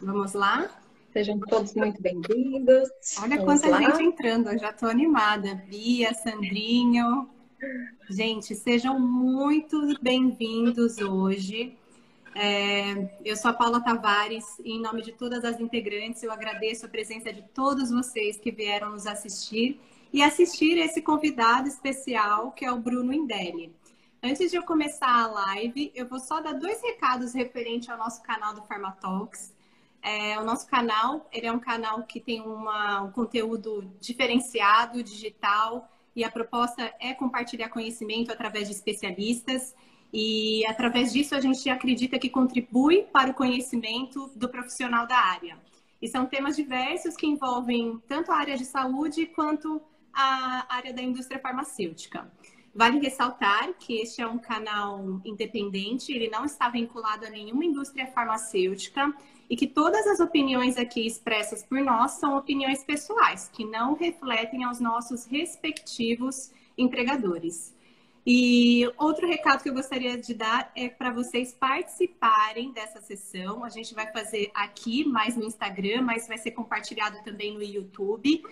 Vamos lá? Sejam todos muito bem-vindos. Olha Vamos quanta lá. gente entrando, eu já estou animada. Bia, Sandrinho. Gente, sejam muito bem-vindos hoje. É, eu sou a Paula Tavares e, em nome de todas as integrantes, eu agradeço a presença de todos vocês que vieram nos assistir e assistir esse convidado especial que é o Bruno Indelli. Antes de eu começar a live, eu vou só dar dois recados referente ao nosso canal do Pharmatalks. É, o nosso canal, ele é um canal que tem uma, um conteúdo diferenciado, digital, e a proposta é compartilhar conhecimento através de especialistas. E através disso a gente acredita que contribui para o conhecimento do profissional da área. E são temas diversos que envolvem tanto a área de saúde quanto a área da indústria farmacêutica. Vale ressaltar que este é um canal independente, ele não está vinculado a nenhuma indústria farmacêutica e que todas as opiniões aqui expressas por nós são opiniões pessoais, que não refletem aos nossos respectivos empregadores. E outro recado que eu gostaria de dar é para vocês participarem dessa sessão. A gente vai fazer aqui, mais no Instagram, mas vai ser compartilhado também no YouTube.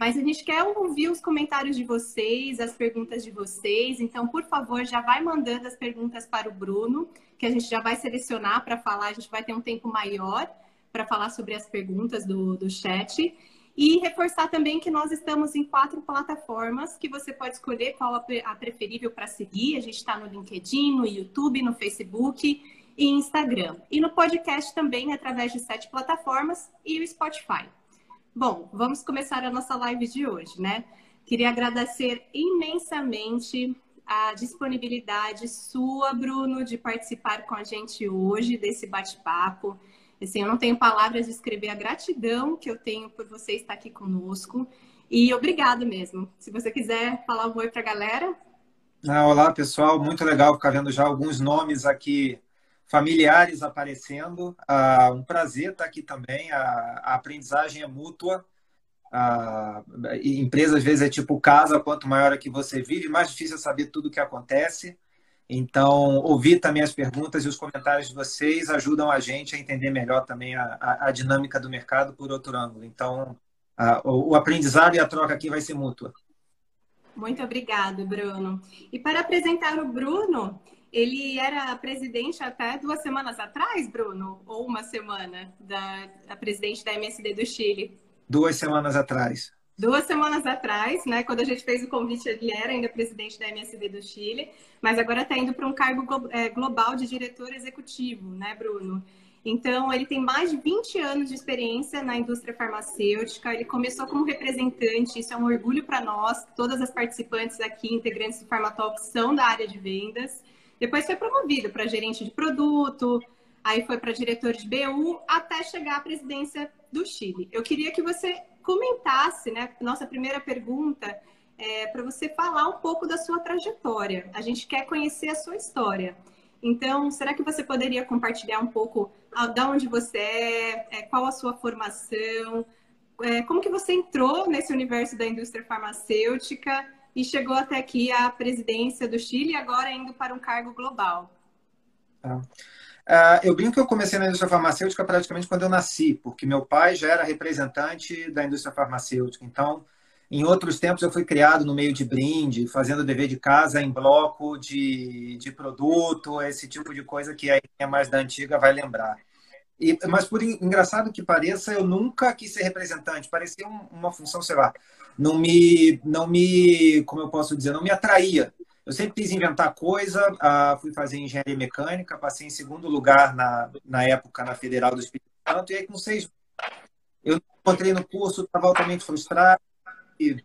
Mas a gente quer ouvir os comentários de vocês, as perguntas de vocês. Então, por favor, já vai mandando as perguntas para o Bruno, que a gente já vai selecionar para falar. A gente vai ter um tempo maior para falar sobre as perguntas do, do chat. E reforçar também que nós estamos em quatro plataformas que você pode escolher qual a preferível para seguir. A gente está no LinkedIn, no YouTube, no Facebook e Instagram. E no podcast também através de sete plataformas e o Spotify. Bom, vamos começar a nossa live de hoje, né? Queria agradecer imensamente a disponibilidade sua, Bruno, de participar com a gente hoje desse bate-papo. Assim, eu não tenho palavras de escrever a gratidão que eu tenho por você estar aqui conosco. E obrigado mesmo. Se você quiser falar um oi para a galera. Ah, olá, pessoal. Muito legal ficar vendo já alguns nomes aqui familiares aparecendo. Ah, um prazer estar aqui também. A, a aprendizagem é mútua. A empresa às vezes é tipo casa, quanto maior é que você vive, mais difícil é saber tudo o que acontece. Então, ouvir também as perguntas e os comentários de vocês ajudam a gente a entender melhor também a, a, a dinâmica do mercado por outro ângulo. Então, a, o, o aprendizado e a troca aqui vai ser mútua. Muito obrigado, Bruno. E para apresentar o Bruno, ele era presidente até duas semanas atrás, Bruno? Ou uma semana? Da, a presidente da MSD do Chile? Duas semanas atrás. Duas semanas atrás, né? Quando a gente fez o convite, ele era ainda presidente da MSD do Chile, mas agora está indo para um cargo é, global de diretor executivo, né, Bruno? Então, ele tem mais de 20 anos de experiência na indústria farmacêutica. Ele começou como representante, isso é um orgulho para nós. Todas as participantes aqui, integrantes do Farmatalk, são da área de vendas. Depois foi promovido para gerente de produto, aí foi para diretor de BU, até chegar à presidência do Chile. Eu queria que você comentasse, né? Nossa primeira pergunta é para você falar um pouco da sua trajetória. A gente quer conhecer a sua história. Então, será que você poderia compartilhar um pouco de onde você é, é qual a sua formação, é, como que você entrou nesse universo da indústria farmacêutica e chegou até aqui a presidência do Chile, agora indo para um cargo global. Uh, eu brinco que eu comecei na indústria farmacêutica praticamente quando eu nasci, porque meu pai já era representante da indústria farmacêutica. Então, em outros tempos, eu fui criado no meio de brinde, fazendo dever de casa em bloco de, de produto, esse tipo de coisa que quem é mais da antiga vai lembrar. E, mas por engraçado que pareça, eu nunca quis ser representante. Parecia uma função, sei lá, não me, não me, como eu posso dizer, não me atraía. Eu sempre quis inventar coisa, uh, fui fazer engenharia mecânica, passei em segundo lugar na, na época na Federal do Espírito Santo, e aí com seis eu encontrei no curso, estava altamente frustrado, e,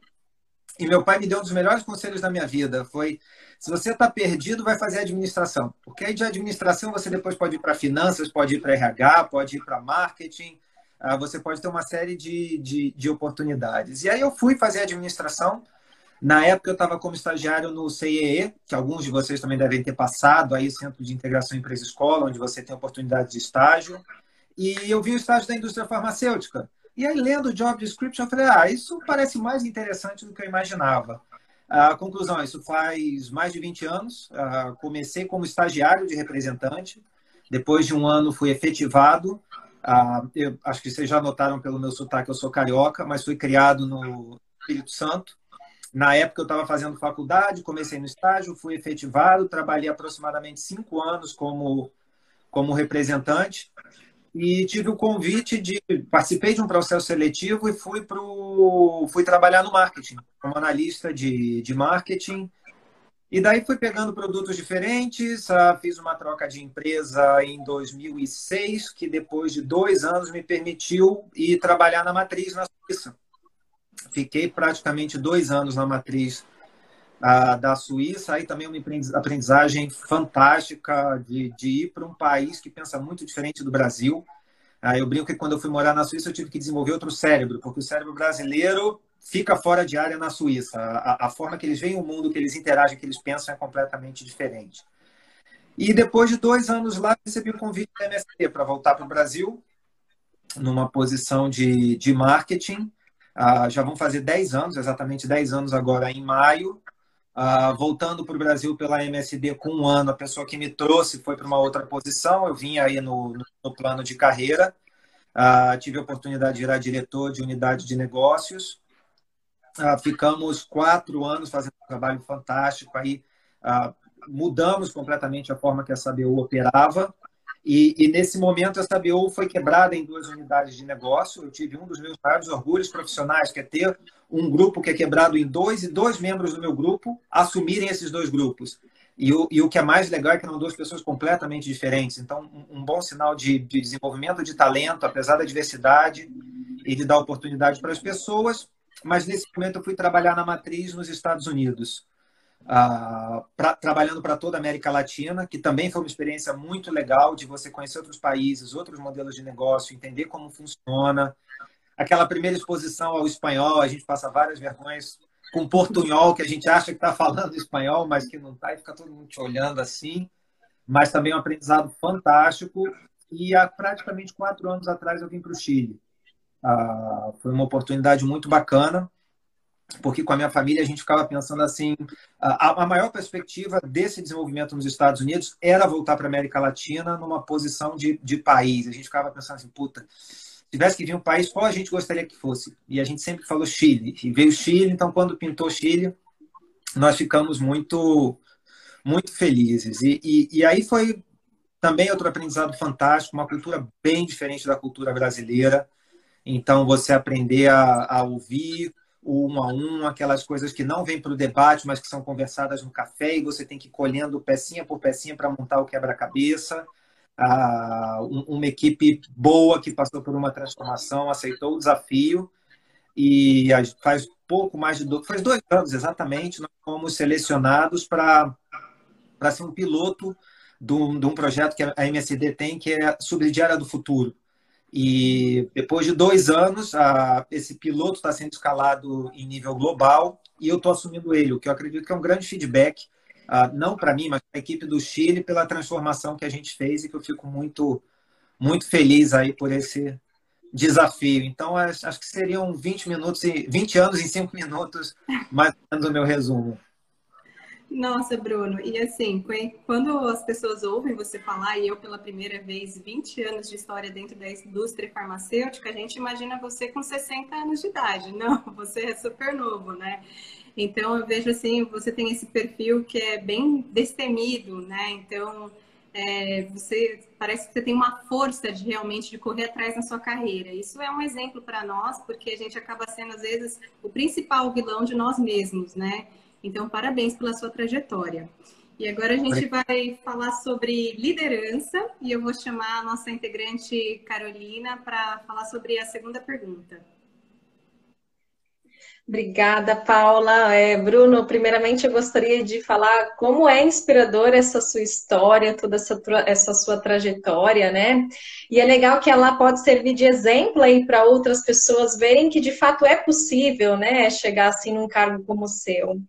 e meu pai me deu um dos melhores conselhos da minha vida, foi se você está perdido, vai fazer administração. Porque aí de administração você depois pode ir para finanças, pode ir para RH, pode ir para marketing, uh, você pode ter uma série de, de, de, oportunidades. E aí eu fui fazer administração. Na época eu estava como estagiário no CIEE, que alguns de vocês também devem ter passado, aí Centro de Integração Empresa-Escola, onde você tem oportunidade de estágio. E eu vi o estágio da indústria farmacêutica. E aí, lendo o job description, eu falei, ah, isso parece mais interessante do que eu imaginava. A conclusão, isso faz mais de 20 anos. comecei como estagiário de representante, Depois de um ano, fui efetivado. Ah, eu, acho que vocês já notaram pelo meu sotaque, eu sou carioca, mas fui criado no Espírito Santo. Na época, eu estava fazendo faculdade, comecei no estágio, fui efetivado, trabalhei aproximadamente cinco anos como, como representante e tive o convite de participei de um processo seletivo e fui pro fui trabalhar no marketing como analista de, de marketing e daí fui pegando produtos diferentes uh, fiz uma troca de empresa em 2006 que depois de dois anos me permitiu ir trabalhar na matriz na Suíça fiquei praticamente dois anos na matriz uh, da Suíça aí também uma aprendizagem fantástica de, de ir para um país que pensa muito diferente do Brasil. Uh, eu brinco que quando eu fui morar na Suíça eu tive que desenvolver outro cérebro, porque o cérebro brasileiro fica fora de área na Suíça. A, a forma que eles veem o mundo, que eles interagem, que eles pensam é completamente diferente. E depois de dois anos lá, recebi o convite da MST para voltar para o Brasil, numa posição de, de marketing. Uh, já vão fazer 10 anos, exatamente 10 anos agora em maio. Uh, voltando para o Brasil pela MSD com um ano, a pessoa que me trouxe foi para uma outra posição. Eu vim aí no, no plano de carreira. Uh, tive a oportunidade de virar diretor de unidade de negócios. Uh, ficamos quatro anos fazendo um trabalho fantástico. Aí mudamos completamente a forma que a SABU operava. E, e, nesse momento, essa BO foi quebrada em duas unidades de negócio. Eu tive um dos meus maiores orgulhos profissionais, que é ter um grupo que é quebrado em dois e dois membros do meu grupo assumirem esses dois grupos. E o, e o que é mais legal é que eram duas pessoas completamente diferentes. Então, um, um bom sinal de, de desenvolvimento de talento, apesar da diversidade e de dar oportunidade para as pessoas. Mas nesse momento, eu fui trabalhar na matriz nos Estados Unidos pra, trabalhando para toda a América Latina, que também foi uma experiência muito legal de você conhecer outros países, outros modelos de negócio, entender como funciona. Aquela primeira exposição ao espanhol, a gente passa várias vergonhas com portunhol, que a gente acha que está falando espanhol, mas que não está, e fica todo mundo te olhando assim. Mas também um aprendizado fantástico. E há praticamente quatro anos atrás eu vim para o Chile. Ah, foi uma oportunidade muito bacana porque com a minha família a gente ficava pensando assim, a, a maior perspectiva desse desenvolvimento nos Estados Unidos era voltar para a América Latina numa posição de, de país. A gente ficava pensando assim, puta, se tivesse que vir um país, qual a gente gostaria que fosse? E a gente sempre falou Chile, e veio Chile, então quando pintou Chile, nós ficamos muito, muito felizes. E, e, e aí foi também outro aprendizado fantástico, uma cultura bem diferente da cultura brasileira. Então, você aprender a, a ouvir, o um a um, aquelas coisas que não vêm para o debate, mas que são conversadas no café e você tem que ir colhendo pecinha por pecinha para montar o quebra-cabeça. Ah, uma equipe boa que passou por uma transformação, aceitou o desafio e faz pouco mais de dois, faz dois anos exatamente, nós fomos selecionados para ser um piloto de um, de um projeto que a MSD tem, que é Subsidiária do Futuro. E depois de dois anos, a, esse piloto está sendo escalado em nível global e eu estou assumindo ele, o que eu acredito que é um grande feedback, uh, não para mim, mas para a equipe do Chile, pela transformação que a gente fez e que eu fico muito, muito feliz aí por esse desafio. Então, acho que seriam 20 minutos, 20 anos em 5 minutos, mais ou menos o meu resumo. Nossa, Bruno, e assim, quando as pessoas ouvem você falar, e eu pela primeira vez, 20 anos de história dentro da indústria farmacêutica, a gente imagina você com 60 anos de idade. Não, você é super novo, né? Então, eu vejo assim, você tem esse perfil que é bem destemido, né? Então, é, você parece que você tem uma força de realmente de correr atrás na sua carreira. Isso é um exemplo para nós, porque a gente acaba sendo, às vezes, o principal vilão de nós mesmos, né? Então, parabéns pela sua trajetória. E agora a gente vai falar sobre liderança e eu vou chamar a nossa integrante Carolina para falar sobre a segunda pergunta. Obrigada, Paula. É, Bruno, primeiramente eu gostaria de falar como é inspiradora essa sua história, toda essa, essa sua trajetória, né? E é legal que ela pode servir de exemplo aí para outras pessoas verem que de fato é possível, né, chegar assim num cargo como o seu.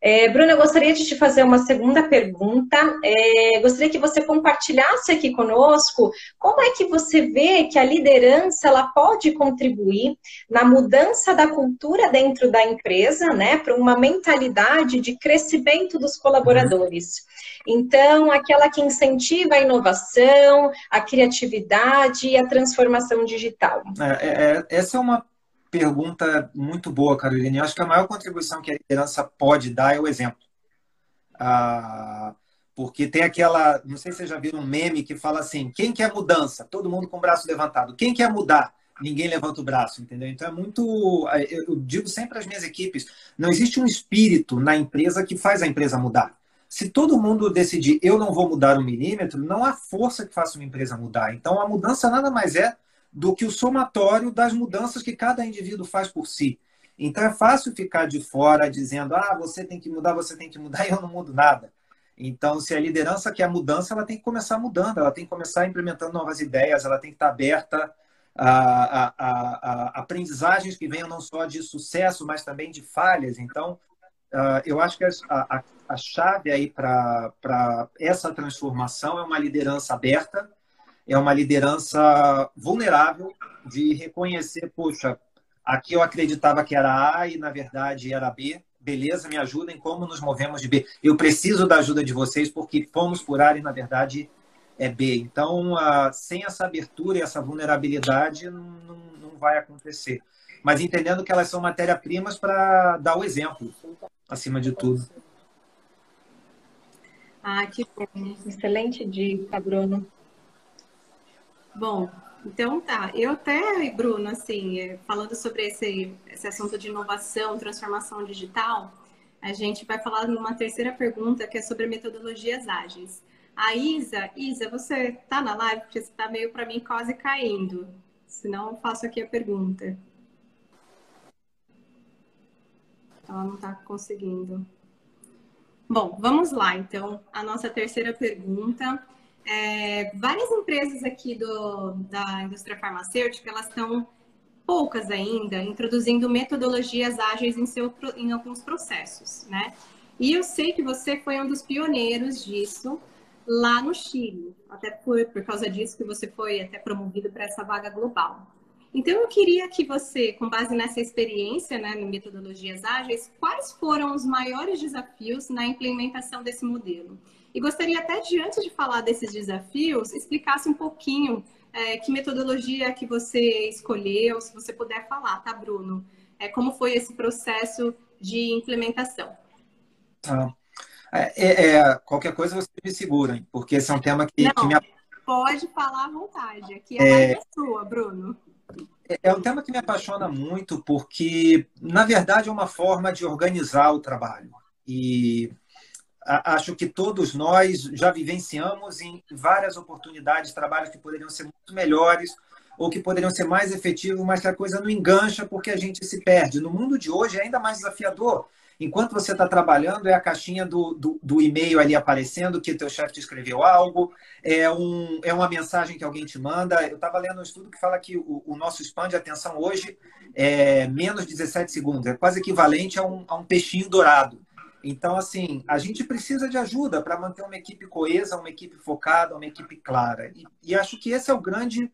É, Bruna, eu gostaria de te fazer uma segunda pergunta. É, gostaria que você compartilhasse aqui conosco como é que você vê que a liderança ela pode contribuir na mudança da cultura dentro da empresa, né, para uma mentalidade de crescimento dos colaboradores. Então, aquela que incentiva a inovação, a criatividade e a transformação digital. É, é, é essa é uma pergunta muito boa, Carolina. Eu acho que a maior contribuição que a liderança pode dar é o exemplo. Ah, porque tem aquela, não sei se vocês já viram um meme que fala assim: quem quer mudança? Todo mundo com o braço levantado. Quem quer mudar? Ninguém levanta o braço, entendeu? Então é muito. Eu digo sempre às minhas equipes: não existe um espírito na empresa que faz a empresa mudar. Se todo mundo decidir eu não vou mudar um milímetro, não há força que faça uma empresa mudar. Então a mudança nada mais é do que o somatório das mudanças que cada indivíduo faz por si. Então é fácil ficar de fora dizendo, ah, você tem que mudar, você tem que mudar, e eu não mudo nada. Então, se a liderança quer mudança, ela tem que começar mudando, ela tem que começar implementando novas ideias, ela tem que estar aberta a, a, a, a aprendizagens que venham não só de sucesso, mas também de falhas. Então, uh, eu acho que a, a chave aí para essa transformação é uma liderança aberta, é uma liderança vulnerável de reconhecer, poxa, aqui eu acreditava que era A e na verdade era B. Beleza, me ajudem como nos movemos de B. Eu preciso da ajuda de vocês porque fomos por A e na verdade é B. Então, sem essa abertura e essa vulnerabilidade, não, não vai acontecer. Mas entendendo que elas são matéria-primas para dar o exemplo, acima de tudo. Ah, que bom. Excelente dica, Bruno. Bom, então tá. Eu até, Bruno, assim, é, falando sobre esse, esse assunto de inovação, transformação digital, a gente vai falar numa terceira pergunta que é sobre metodologias ágeis. A Isa, Isa, você tá na live? Porque você tá meio para mim quase caindo. Senão eu faço aqui a pergunta. Ela não está conseguindo. Bom, vamos lá. Então, a nossa terceira pergunta é, várias empresas aqui do, da indústria farmacêutica, elas estão poucas ainda introduzindo metodologias ágeis em, seu, em alguns processos, né? E eu sei que você foi um dos pioneiros disso lá no Chile, até por, por causa disso que você foi até promovido para essa vaga global. Então, eu queria que você, com base nessa experiência né, em metodologias ágeis, quais foram os maiores desafios na implementação desse modelo? E gostaria até de, antes de falar desses desafios, explicasse um pouquinho é, que metodologia que você escolheu, se você puder falar, tá, Bruno? É, como foi esse processo de implementação? Ah, é, é, qualquer coisa você me segura, porque esse é um tema que, Não, que me... Pode falar à vontade, aqui a é, é sua, Bruno. É, é um tema que me apaixona muito, porque, na verdade, é uma forma de organizar o trabalho. E acho que todos nós já vivenciamos em várias oportunidades trabalhos que poderiam ser muito melhores ou que poderiam ser mais efetivos, mas que a coisa não engancha porque a gente se perde. No mundo de hoje é ainda mais desafiador. Enquanto você está trabalhando, é a caixinha do, do, do e-mail ali aparecendo que teu chefe te escreveu algo, é, um, é uma mensagem que alguém te manda. Eu estava lendo um estudo que fala que o, o, nosso span de atenção hoje é menos de 17 segundos, é quase equivalente a um, a um peixinho dourado. Então, assim, a gente precisa de ajuda para manter uma equipe coesa, uma equipe focada, uma equipe clara. E, e, acho que esse é o grande,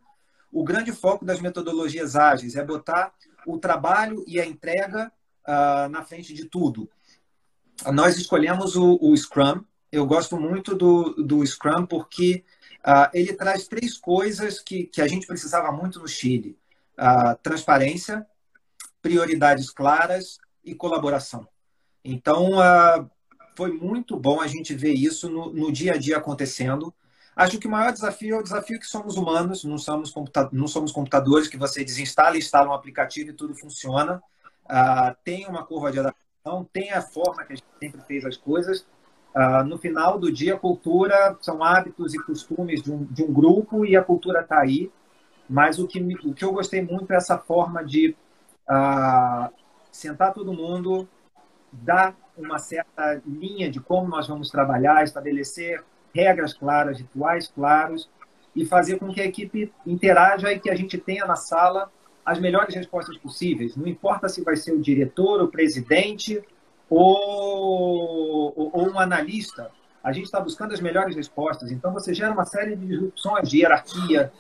o grande foco das metodologias ágeis, é botar o trabalho e a entrega uh, na frente de tudo. Nós escolhemos o, o Scrum. Eu gosto muito do, do Scrum porque uh, ele traz três coisas que, que a gente precisava muito no Chile. Uh, transparência, prioridades claras e colaboração. Então, uh, foi muito bom a gente ver isso no, no, dia a dia acontecendo. Acho que o maior desafio é o desafio que somos humanos, não somos, não somos computadores que você desinstala, instala um aplicativo e tudo funciona. Uh, tem uma curva de adaptação, tem a forma que a gente sempre fez as coisas. Uh, no final do dia, cultura são hábitos e costumes de um, de um grupo e a cultura está aí. Mas o que, o que eu gostei muito é essa forma de uh, sentar todo mundo, dar uma certa linha de como nós vamos trabalhar, estabelecer regras claras, rituais claros e fazer com que a equipe interaja e que a gente tenha na sala as melhores respostas possíveis. Não importa se vai ser o diretor, o presidente ou, ou um analista, a gente está buscando as melhores respostas. Então, você gera uma série de disrupções de hierarquia,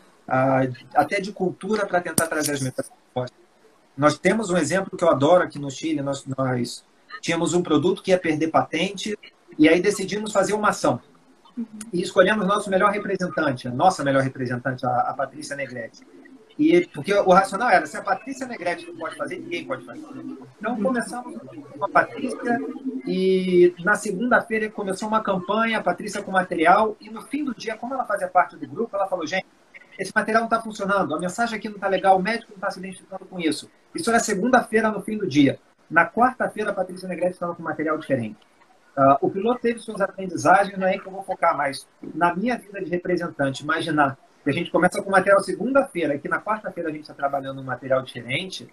até de cultura, para tentar trazer as melhores respostas. Nós temos um exemplo que eu adoro aqui no Chile. Nós, nós tínhamos um produto que ia perder patente e aí decidimos fazer uma ação. E escolhemos nosso melhor representante, a nossa melhor representante, a, a Patrícia Negrete. E, porque o racional era, se a Patrícia Negrete não pode fazer, ninguém pode fazer. Então começamos com a Patrícia e na segunda-feira começou uma campanha, a Patrícia com material, e no fim do dia, como ela fazia parte do grupo, ela falou, gente, esse material não está funcionando, a mensagem aqui não está legal, o médico não está se identificando com isso. Isso era segunda-feira no fim do dia. Na quarta-feira, a Patrícia Negrete estava com material diferente. Uh, o piloto teve suas aprendizagens, não é aí que eu vou focar, mas na minha vida de representante, imaginar que a gente começa com material segunda-feira e que na quarta-feira a gente está trabalhando um material diferente,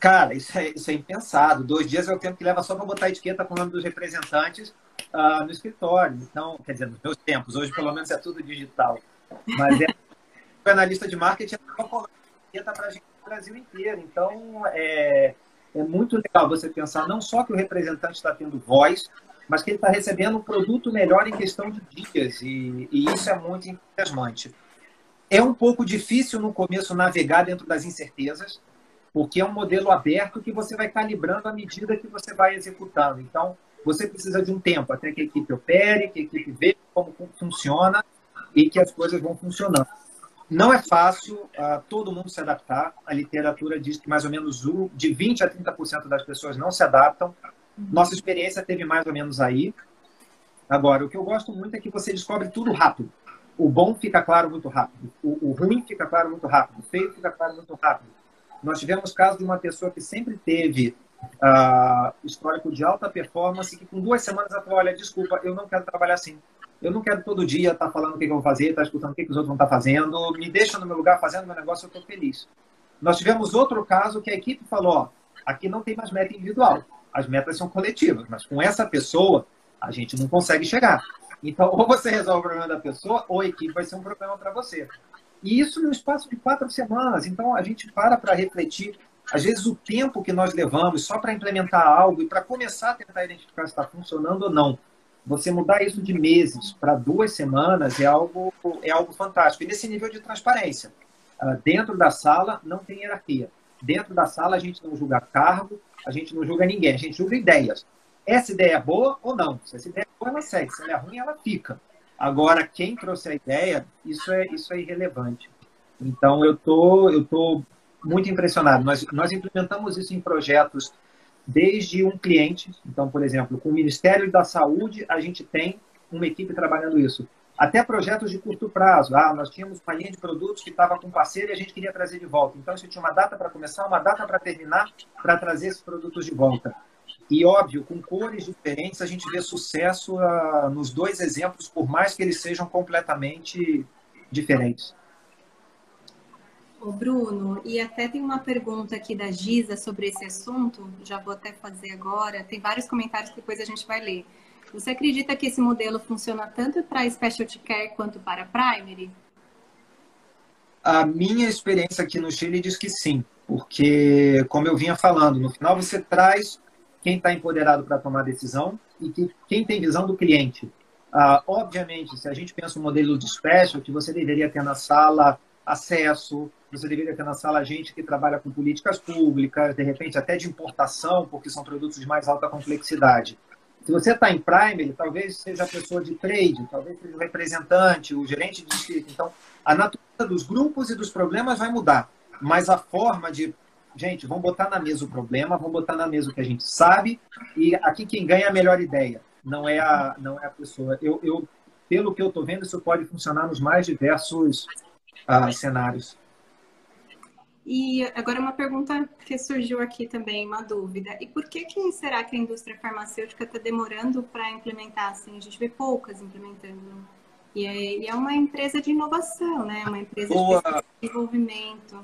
cara, isso é, isso é impensado. Dois dias é o tempo que leva só para botar a etiqueta com o nome dos representantes uh, no escritório. Então, quer dizer, nos meus tempos, hoje pelo menos é tudo digital. Mas é o analista de marketing é etiqueta para a gente no Brasil inteiro. Então, é, é muito legal você pensar não só que o representante está tendo voz, mas que ele está recebendo um produto melhor em questão de dias, e, e isso é muito entusiasmante. É um pouco difícil no começo navegar dentro das incertezas, porque é um modelo aberto que você vai calibrando à medida que você vai executando. Então, você precisa de um tempo até que a equipe opere, que a equipe veja como funciona e que as coisas vão funcionando. Não é fácil uh, todo mundo se adaptar. A literatura diz que mais ou menos de 20% a 30% das pessoas não se adaptam. Nossa experiência teve mais ou menos aí. Agora, o que eu gosto muito é que você descobre tudo rápido o bom fica claro muito rápido, o, o, ruim fica claro muito rápido, o feio fica claro muito rápido. Nós tivemos caso de uma pessoa que sempre teve uh, histórico de alta performance, que com duas semanas ela falou, olha, desculpa, eu não quero trabalhar assim. Eu não quero todo dia estar tá falando o que eu vou fazer, estar tá escutando o que, que os outros vão estar tá fazendo. Me deixa no meu lugar fazendo meu negócio, eu estou feliz. Nós tivemos outro caso que a equipe falou, ó, aqui não tem mais meta individual. As metas são coletivas, mas com essa pessoa a gente não consegue chegar. Então, ou você resolve o problema da pessoa, ou a equipe vai ser um problema para você. E isso no espaço de quatro semanas. Então, a gente para para refletir. Às vezes, o tempo que nós levamos só para implementar algo e para começar a tentar identificar se está funcionando ou não. Você mudar isso de meses para duas semanas é algo, é algo fantástico. E nesse nível de transparência. Ah, dentro da sala, não tem hierarquia. Dentro da sala, a gente não julga cargo, a gente não julga ninguém, a gente julga ideias essa ideia é boa ou não. Se essa ideia é boa, ela segue. Se ela é ruim, ela fica. Agora, quem trouxe a ideia, isso é, isso é irrelevante. Então, eu tô, eu tô muito impressionado. Nós, nós implementamos isso em projetos desde um cliente. Então, por exemplo, com o Ministério da Saúde, a gente tem uma equipe trabalhando isso. Até projetos de curto prazo. Ah, nós tínhamos uma linha de produtos que estava com parceiro e a gente queria trazer de volta. Então, você tinha uma data para começar, uma data para terminar, para trazer esses produtos de volta. E, óbvio, com cores diferentes, a gente vê sucesso uh, nos dois exemplos, por mais que eles sejam completamente diferentes. Ô Bruno, e até tem uma pergunta aqui da Giza sobre esse assunto, já vou até fazer agora. Tem vários comentários que depois a gente vai ler. Você acredita que esse modelo funciona tanto para specialty care quanto para primary? A minha experiência aqui no Chile diz que sim, porque, como eu vinha falando, no final você traz quem está empoderado para tomar decisão e que, quem tem visão do cliente. Ah, obviamente, se a gente pensa um modelo de specialty, você deveria ter na sala acesso, você deveria ter na sala gente que trabalha com políticas públicas, de repente até de importação, porque são produtos de mais alta complexidade. Se você está em primary, talvez seja a pessoa de trade, talvez seja o representante, o gerente de distrito. Então, a natureza dos grupos e dos problemas vai mudar, mas a forma de gente, vamos botar na mesa o problema, vamos botar na mesa o que a gente sabe, e aqui quem ganha é a melhor ideia, não é a, não é a pessoa. Eu, eu pelo que eu estou vendo, isso pode funcionar nos mais diversos uh, cenários. E agora uma pergunta que surgiu aqui também, uma dúvida. E por que, que será que a indústria farmacêutica está demorando para implementar? Assim, a gente vê poucas implementando. E é, e é uma empresa de inovação, né? Uma empresa Boa. de desenvolvimento.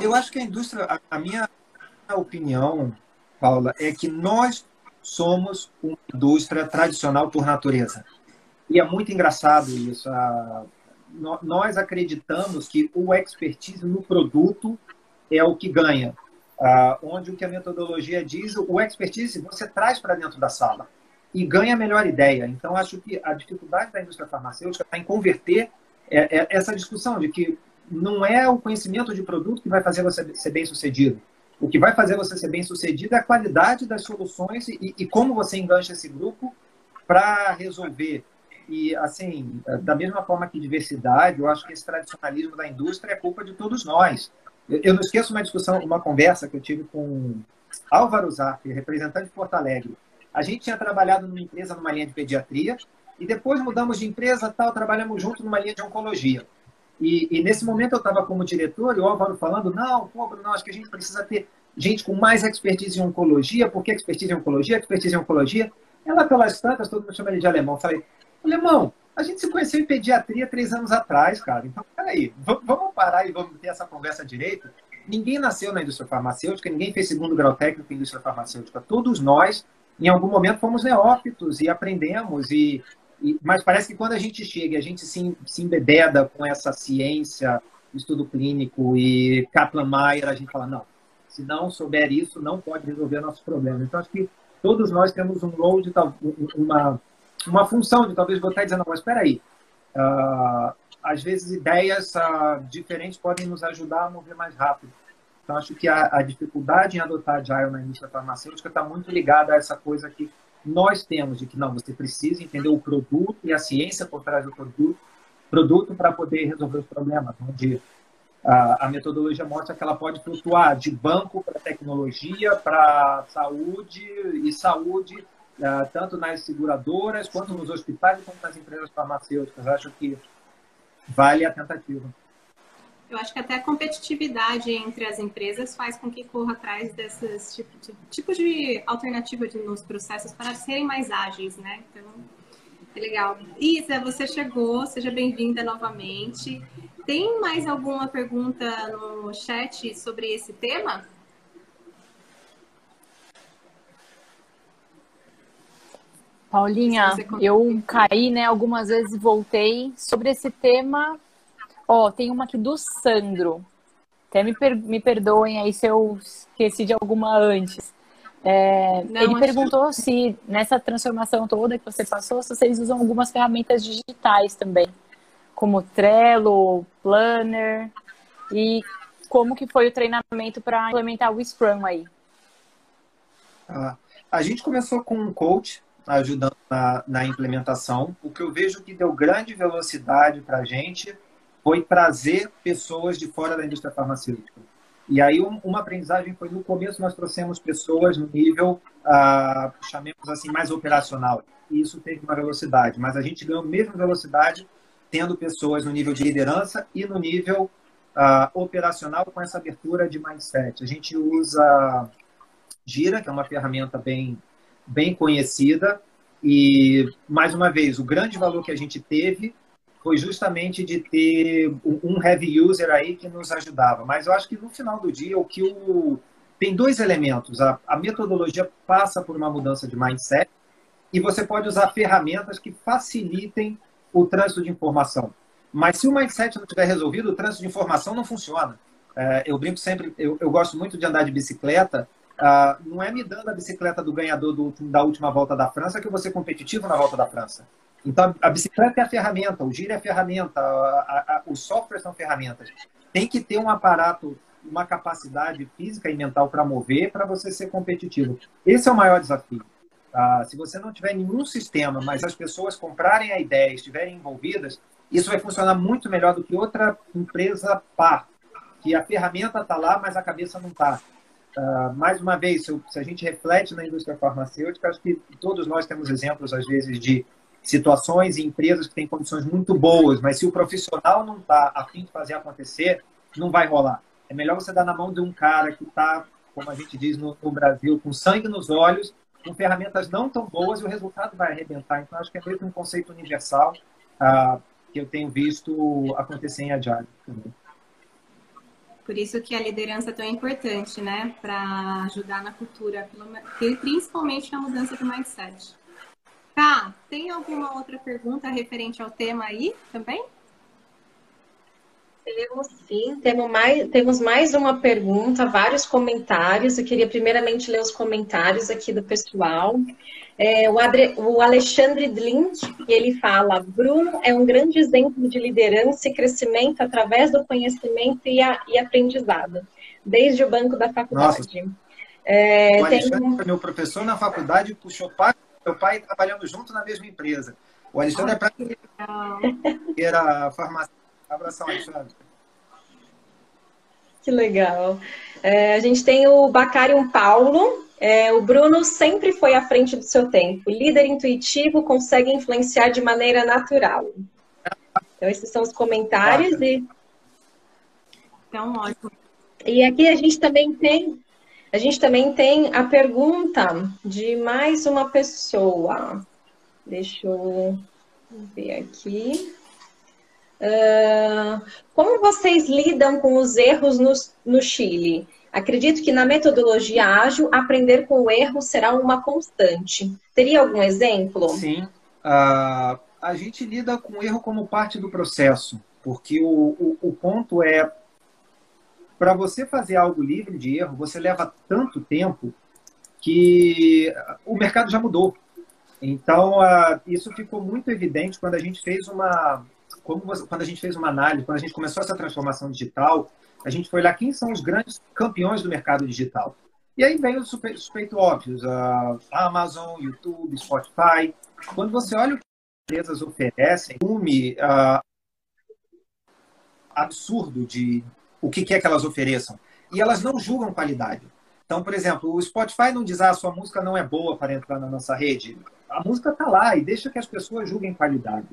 Eu acho que a indústria, a, a minha opinião, Paula, é que nós somos uma indústria tradicional por natureza. E é muito engraçado isso. A, nós acreditamos que o expertise no produto é o que ganha. uh, onde o que a metodologia diz, o expertise você traz para dentro da sala e ganha a melhor ideia. Então, acho que a dificuldade da indústria farmacêutica está em converter é, é essa discussão de que não é o conhecimento de produto que vai fazer você ser bem sucedido. O que vai fazer você ser bem sucedido é a qualidade das soluções e, e como você engancha esse grupo para resolver. E, assim, da mesma forma que diversidade, eu acho que esse tradicionalismo da indústria é culpa de todos nós. Eu, eu não esqueço uma discussão, uma conversa que eu tive com Álvaro Zarpi, representante de Porto Alegre. A gente tinha trabalhado numa empresa numa linha de pediatria e depois mudamos de empresa, tal, trabalhamos junto numa linha de oncologia. E, e nesse momento eu estava como diretor e o Álvaro falando, não, pô, Bruno, acho que a gente precisa ter gente com mais expertise em oncologia, por que expertise em oncologia? Expertise em oncologia. Ela pelas tantas, todo mundo chama ele de alemão. Eu falei, alemão, a gente se conheceu em pediatria três anos atrás, cara. Então, peraí, vamos parar e vamos ter essa conversa direito. Ninguém nasceu na indústria farmacêutica, ninguém fez segundo grau técnico em indústria farmacêutica. Todos nós, em algum momento, fomos neófitos e aprendemos e e, mas parece que quando a gente chega, a gente se, se embebeda com essa ciência, estudo clínico e Kaplan-Meier, a gente fala, não, se não souber isso, não pode resolver nossos problemas. Então, acho que todos nós temos um de, uma, uma função de talvez botar e dizer, não, mas espera aí, uh, às vezes ideias uh, diferentes podem nos ajudar a mover mais rápido. Então, acho que a, a dificuldade em adotar Agile na indústria farmacêutica está muito ligada a essa coisa que nós temos de que não, você precisa entender o produto e a ciência por trás do produto, produto para poder resolver os problemas, onde a, a, metodologia mostra que ela pode flutuar de banco para tecnologia, para saúde e saúde, uh, tanto nas seguradoras, quanto nos hospitais, quanto nas empresas farmacêuticas. Acho que vale a tentativa. Eu acho que até a competitividade entre as empresas faz com que corra atrás desses tipos de, tipo de alternativa de, nos processos para serem mais ágeis, né? Então, é legal. Isa, você chegou, seja bem-vinda novamente. Tem mais alguma pergunta no chat sobre esse tema? Paulinha, eu caí, né, algumas vezes voltei sobre esse tema Ó, oh, tem uma aqui do Sandro. Até me, per me perdoem aí se eu esqueci de alguma antes. É, Não, ele perguntou que... se nessa transformação toda que você passou, se vocês usam algumas ferramentas digitais também, como Trello, Planner, e como que foi o treinamento para implementar o Scrum aí? Ah, a gente começou com um coach ajudando na, na implementação. O que eu vejo que deu grande velocidade para a gente foi trazer pessoas de fora da indústria farmacêutica. E aí um, uma aprendizagem foi no começo nós trouxemos pessoas no nível, ah, chamemos assim, mais operacional. E isso teve uma velocidade, mas a gente ganhou a mesma velocidade tendo pessoas no nível de liderança e no nível ah, operacional com essa abertura de mindset. A gente usa Gira, que é uma ferramenta bem, bem conhecida, e, mais uma vez, o grande valor que a gente teve foi justamente de ter um heavy user aí que nos ajudava. Mas eu acho que no final do dia, o que o... tem dois elementos. A, a metodologia passa por uma mudança de mindset e você pode usar ferramentas que facilitem o trânsito de informação. Mas se o mindset não tiver resolvido, o trânsito de informação não funciona. É, eu brinco sempre, eu, eu, gosto muito de andar de bicicleta. Uh, não é me dando a bicicleta do ganhador do, da última volta da França que eu vou ser competitivo na volta da França. Então, a bicicleta é a ferramenta, o giro é a ferramenta, os softwares são ferramentas. Tem que ter um aparato, uma capacidade física e mental para mover para você ser competitivo. Esse é o maior desafio. Ah, se você não tiver nenhum sistema, mas as pessoas comprarem a ideia, estiverem envolvidas, isso vai funcionar muito melhor do que outra empresa par, que a ferramenta está lá, mas a cabeça não está. Uh, mais uma vez, se, se, a gente reflete na indústria farmacêutica, acho que todos nós temos exemplos, às vezes, de situações e empresas que têm condições muito boas, mas se o profissional não está a fim de fazer acontecer, não vai rolar. É melhor você dar na mão de um cara que está, como a gente diz no, no, Brasil, com sangue nos olhos, com ferramentas não tão boas e o resultado vai arrebentar. Então, acho que é mesmo um conceito universal uh, que eu tenho visto acontecer em Agile também. Por isso que a liderança é tão importante, né? Para ajudar na cultura, principalmente na mudança do mindset. Tá, tem alguma outra pergunta referente ao tema aí também? Temos sim, temos mais, temos mais uma pergunta, vários comentários. Eu queria primeiramente ler os comentários aqui do pessoal. É, o, Adre, o, Alexandre Dlint, ele fala: Bruno é um grande exemplo de liderança e crescimento através do conhecimento e, a, e aprendizado, desde o banco da faculdade. Nossa. É, o Alexandre tem... foi meu professor na faculdade, puxou pai, meu pai trabalhando junto na mesma empresa. O Alexandre oh, é para era farmacêutico. Abração, Alexandre. Que legal. É, a gente tem o Bacarium Paulo. É, o Bruno sempre foi à frente do seu tempo. Líder intuitivo, consegue influenciar de maneira natural. Então, esses são os comentários. E... Então, ótimo. E aqui a gente também tem a gente também tem a pergunta de mais uma pessoa. Deixa eu ver aqui. Uh, como vocês lidam com os erros no, no Chile? Acredito que na metodologia ágil, aprender com o erro será uma constante. Teria algum exemplo? Sim. Uh, a gente lida com o erro como parte do processo, porque o, o, o ponto é para você fazer algo livre de erro, você leva tanto tempo que o mercado já mudou. Então, uh, isso ficou muito evidente quando a gente fez uma você, quando a gente fez uma análise, quando a gente começou essa transformação digital, a gente foi lá quem são os grandes campeões do mercado digital. E aí vem os suspeitos óbvios, a Amazon, YouTube, Spotify. Quando você olha o que as empresas oferecem, um uh, absurdo de, o que quer que elas ofereçam. E elas não julgam qualidade. Então, por exemplo, o Spotify não diz, ah, sua música não é boa para entrar na nossa rede. A música está lá e deixa que as pessoas julguem qualidade.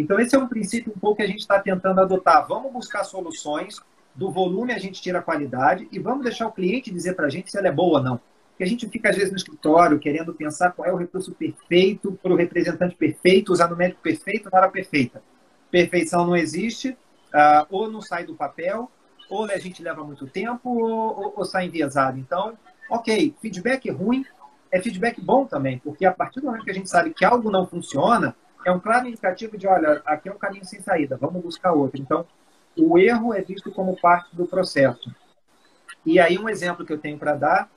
Então, esse é um princípio um pouco que a gente está tentando adotar. Vamos buscar soluções, do volume a gente tira a qualidade e vamos deixar o cliente dizer para a gente se ela é boa ou não. Porque a gente fica, às vezes, no escritório querendo pensar qual é o recurso perfeito para o representante perfeito, usar no médico perfeito na hora perfeita. Perfeição não existe, uh, ou não sai do papel, ou a gente leva muito tempo ou, ou, ou sai enviesado. Então, ok, feedback ruim é feedback bom também, porque a partir do momento que a gente sabe que algo não funciona, é um claro indicativo de, olha, aqui é um caminho sem saída, vamos buscar outro. Então, o erro é visto como parte do processo. E aí, um exemplo que eu tenho para dar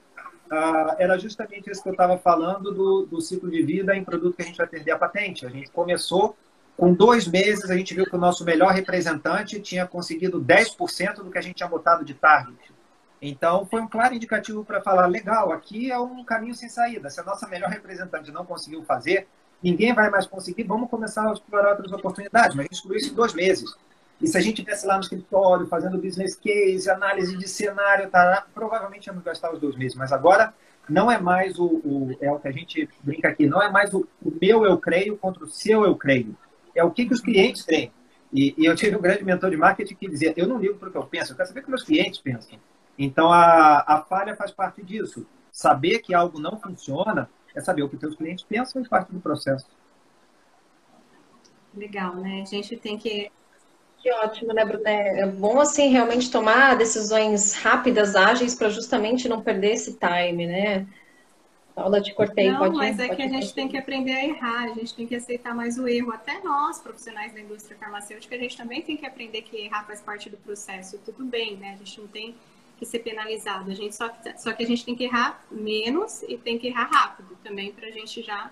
uh, era justamente isso que eu estava falando do, do ciclo de vida em produto que a gente vai perder a patente. A gente começou com dois meses, a gente viu que o nosso melhor representante tinha conseguido 10% do que a gente tinha botado de target. Então, foi um claro indicativo para falar: legal, aqui é um caminho sem saída. Se a nossa melhor representante não conseguiu fazer, ninguém vai mais conseguir, vamos começar a explorar outras oportunidades. Mas excluiu isso em dois meses. E se a gente estivesse lá no escritório, fazendo business case, análise de cenário, tá, provavelmente íamos gastar os dois meses. Mas agora não é mais o, o, é o que a gente brinca aqui, não é mais o, o meu eu creio contra o seu eu creio é o que, que os clientes têm. E, e, eu tive um grande mentor de marketing que dizia: eu não ligo para o que eu penso, eu quero saber o que meus clientes pensam. Então a, a falha faz parte disso. Saber que algo não funciona é saber o que seus clientes pensam e parte do processo. Legal, né? A gente tem que que ótimo, né, Bruna? É bom, assim, realmente tomar decisões rápidas, ágeis, para justamente não perder esse time, né? Paula, te cortei. Não, pode, mas é pode que a gente tem que aprender a errar, a gente tem que aceitar mais o erro. Até nós, profissionais da indústria farmacêutica, a gente também tem que aprender que errar faz parte do processo. Tudo bem, né? A gente não tem que ser penalizado. A gente só, só que a gente tem que errar menos e tem que errar rápido também para a gente já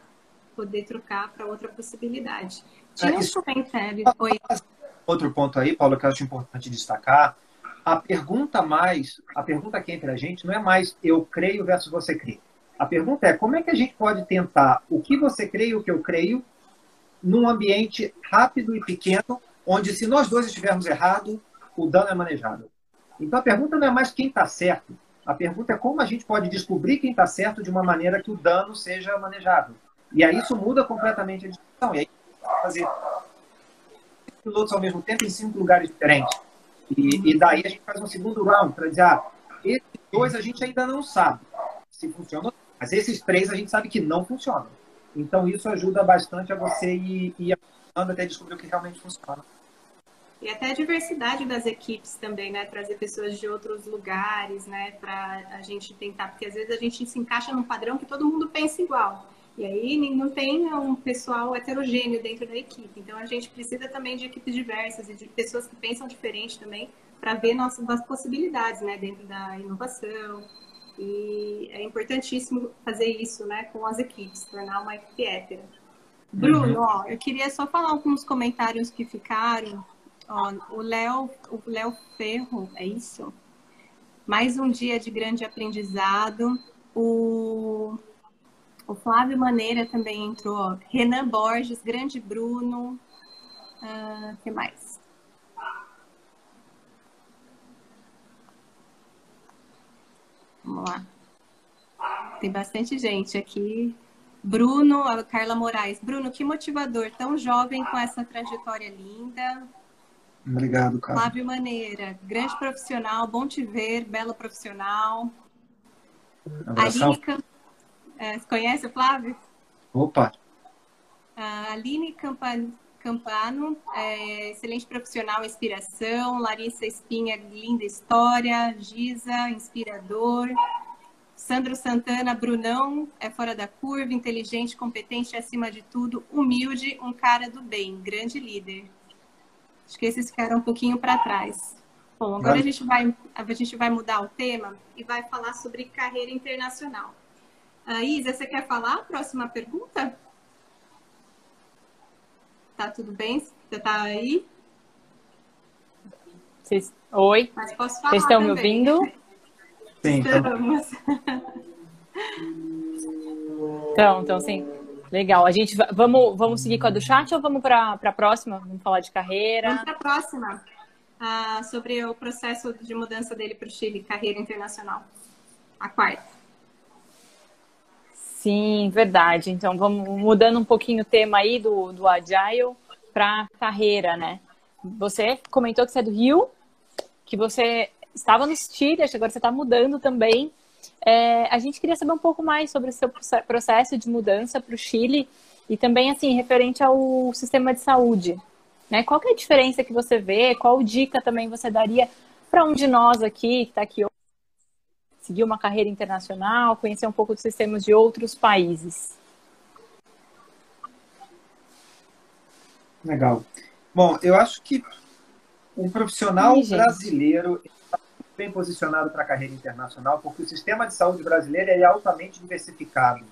poder trocar para outra possibilidade. Tinha um comentário. Oi. Outro ponto aí, Paulo, que eu acho importante destacar. A pergunta mais, a pergunta aqui entre a gente não é mais eu creio versus você crê a pergunta é como é que a gente pode tentar o que você crê e o que eu creio num ambiente rápido e pequeno, onde se nós dois estivermos errados, o dano é manejado. Então a pergunta não é mais quem está certo, a pergunta é como a gente pode descobrir quem está certo de uma maneira que o dano seja manejado. E aí isso muda completamente a discussão. E aí fazer pilotos ao mesmo tempo em cinco lugares diferentes. E, e daí a gente faz um segundo round para dizer, ah, esses dois a gente ainda não sabe se funciona mas esses três a gente sabe que não funcionam. Então isso ajuda bastante a você ir, ir até descobrir o que realmente funciona. E até a diversidade das equipes também, né? Trazer pessoas de outros lugares, né? Para a gente tentar, porque às vezes a gente se encaixa num padrão que todo mundo pensa igual. E aí não tem um pessoal heterogêneo dentro da equipe. Então a gente precisa também de equipes diversas e de pessoas que pensam diferente também para ver nossas possibilidades, né, dentro da inovação. E é importantíssimo fazer isso, né, com as equipes, tornar uma equipe hétera. Bruno, uhum. ó, eu queria só falar alguns comentários que ficaram. Ó, o Léo, o Léo Ferro, é isso? Mais um dia de grande aprendizado. O, o Flávio Maneira também entrou. Ó. Renan Borges, grande Bruno. O uh, que mais? Vamos lá. Tem bastante gente aqui. Bruno, a Carla Moraes. Bruno, que motivador, tão jovem com essa trajetória linda. Obrigado, Carla. Flávio Maneira, grande profissional, bom te ver, bela profissional. Aline Camp... é, conhece o Flávio? Opa! A Aline Campano, Campano é, excelente profissional, inspiração. Larissa Espinha, linda história. Giza, inspirador. Sandro Santana, Brunão, é fora da curva, inteligente, competente, acima de tudo, humilde, um cara do bem, grande líder. Acho que esses ficaram um pouquinho para trás. Bom, agora a gente, vai, a gente vai mudar o tema e vai falar sobre carreira internacional. Uh, Isa, você quer falar a próxima pergunta? Tá tudo bem? Você tá aí? Vocês... Oi. Mas posso falar Vocês estão também. me ouvindo? Sim, Estamos. Então, então sim. Legal. A gente vamos, vamos seguir com a do chat ou vamos para a próxima? Vamos falar de carreira. Vamos para a próxima. Ah, sobre o processo de mudança dele para o Chile, carreira internacional. A quarta. Sim, verdade. Então vamos mudando um pouquinho o tema aí do, do Agile para carreira, né? Você comentou que você é do Rio, que você estava no Chile, acho que agora você está mudando também. É, a gente queria saber um pouco mais sobre o seu processo de mudança para o Chile e também, assim, referente ao sistema de saúde. Né? Qual é a diferença que você vê? Qual dica também você daria para um de nós aqui, que está aqui hoje, seguir uma carreira internacional, conhecer um pouco dos sistemas de outros países? Legal. Bom, eu acho que um profissional Sim, brasileiro bem posicionado para a carreira internacional, porque o sistema de saúde brasileiro é altamente diversificado.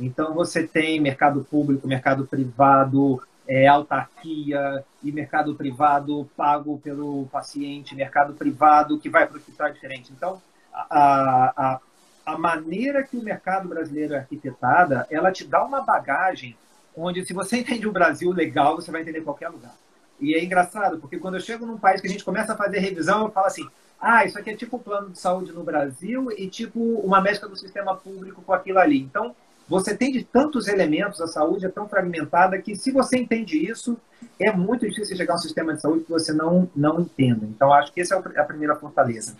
Então, você tem mercado público, mercado privado, é, autarquia e mercado privado pago pelo paciente, mercado privado que vai para o hospital diferente. Então, a, a, a maneira que o mercado brasileiro é arquitetada, ela te dá uma bagagem onde, se você entende o Brasil legal, você vai entender qualquer lugar. E é engraçado, porque quando eu chego num país que a gente começa a fazer revisão, eu falo assim, ah, isso aqui é tipo o plano de saúde no Brasil e tipo uma mescla do sistema público com aquilo ali. Então, você tem de tantos elementos, a saúde é tão fragmentada que se você entende isso, é muito difícil chegar a um sistema de saúde que você não, não entenda. Então, acho que essa é a primeira fortaleza.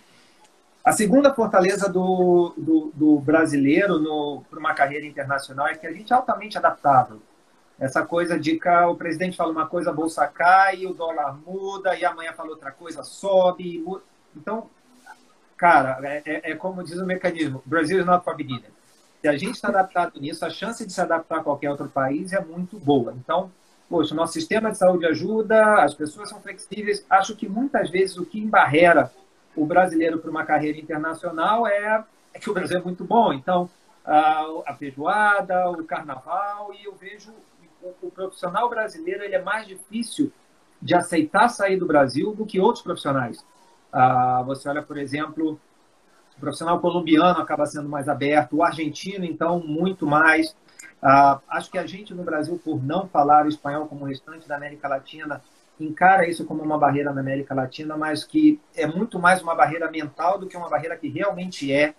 A segunda fortaleza do, do, do brasileiro para uma carreira internacional é que a gente é altamente adaptável. Essa coisa de que o presidente fala uma coisa, a bolsa cai, o dólar muda, e amanhã fala outra coisa, sobe, muda. Então, cara, é, é, é, como diz o mecanismo: Brasil is not for beginners. Se a gente está adaptado nisso, a chance de se adaptar a qualquer outro país é muito boa. Então, poxa, o nosso sistema de saúde ajuda, as pessoas são flexíveis. Acho que muitas vezes o que embarrera o brasileiro para uma carreira internacional é, é, que o Brasil é muito bom. Então, a, a feijoada, o carnaval, e eu vejo o, o profissional brasileiro ele é mais difícil de aceitar sair do Brasil do que outros profissionais. Ah, você olha, por exemplo, o profissional colombiano acaba sendo mais aberto, o argentino, então, muito mais. Ah, acho que a gente no Brasil, por não falar espanhol como o restante da América Latina, encara isso como uma barreira na América Latina, mas que é muito mais uma barreira mental do que uma barreira que realmente é.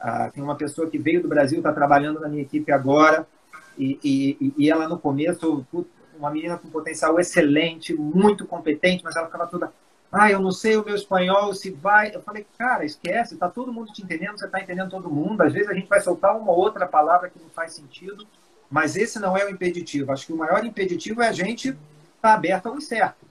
Ah, tem uma pessoa que veio do Brasil, está trabalhando na minha equipe agora, e, e, e ela no começo, uma menina com potencial excelente, muito competente, mas ela ficava toda ah, eu não sei o meu espanhol, se vai. Eu falei, cara, esquece, tá todo mundo te entendendo, você tá entendendo todo mundo. Às vezes a gente vai soltar uma outra palavra que não faz sentido, mas esse não é o impeditivo. Acho que o maior impeditivo é a gente estar tá aberto ao incerto.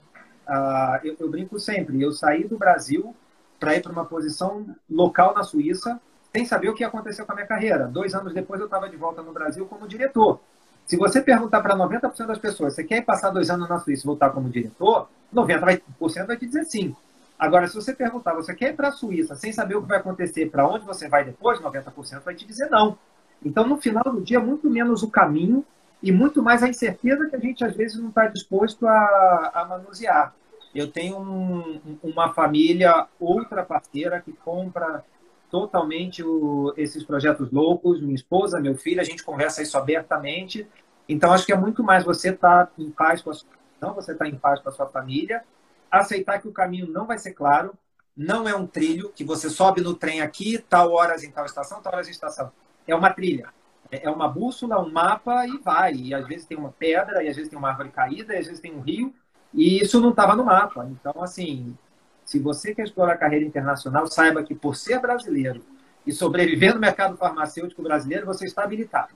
Ah, eu, eu, brinco sempre, eu saí do Brasil para ir para uma posição local na Suíça sem saber o que aconteceu com a minha carreira. Dois anos depois eu estava de volta no Brasil como diretor. Se você perguntar para 90% das pessoas, você quer passar dois anos na Suíça e voltar como diretor, 90% vai te dizer sim. Agora, se você perguntar, você quer ir para a Suíça sem saber o que vai acontecer, para onde você vai depois, 90% vai te dizer não. Então, no final do dia, muito menos o caminho e muito mais a incerteza que a gente às vezes não está disposto a, a, manusear. Eu tenho um, uma família outra parceira que compra totalmente o, esses projetos loucos, minha esposa, meu filho, a gente conversa isso abertamente. Então, acho que é muito mais você estar tá em paz com a sua não, você está em paz com a sua família, aceitar que o caminho não vai ser claro, não é um trilho, que você sobe no trem aqui, tal horas em tal estação, tal horas em estação. É uma trilha. É, é uma bússola, um mapa e vai. E às vezes tem uma pedra, e às vezes tem uma árvore caída, e às vezes tem um rio, e isso não estava no mapa. Então, assim, se você quer explorar a carreira internacional, saiba que por ser brasileiro e sobreviver no mercado farmacêutico brasileiro, você está habilitado.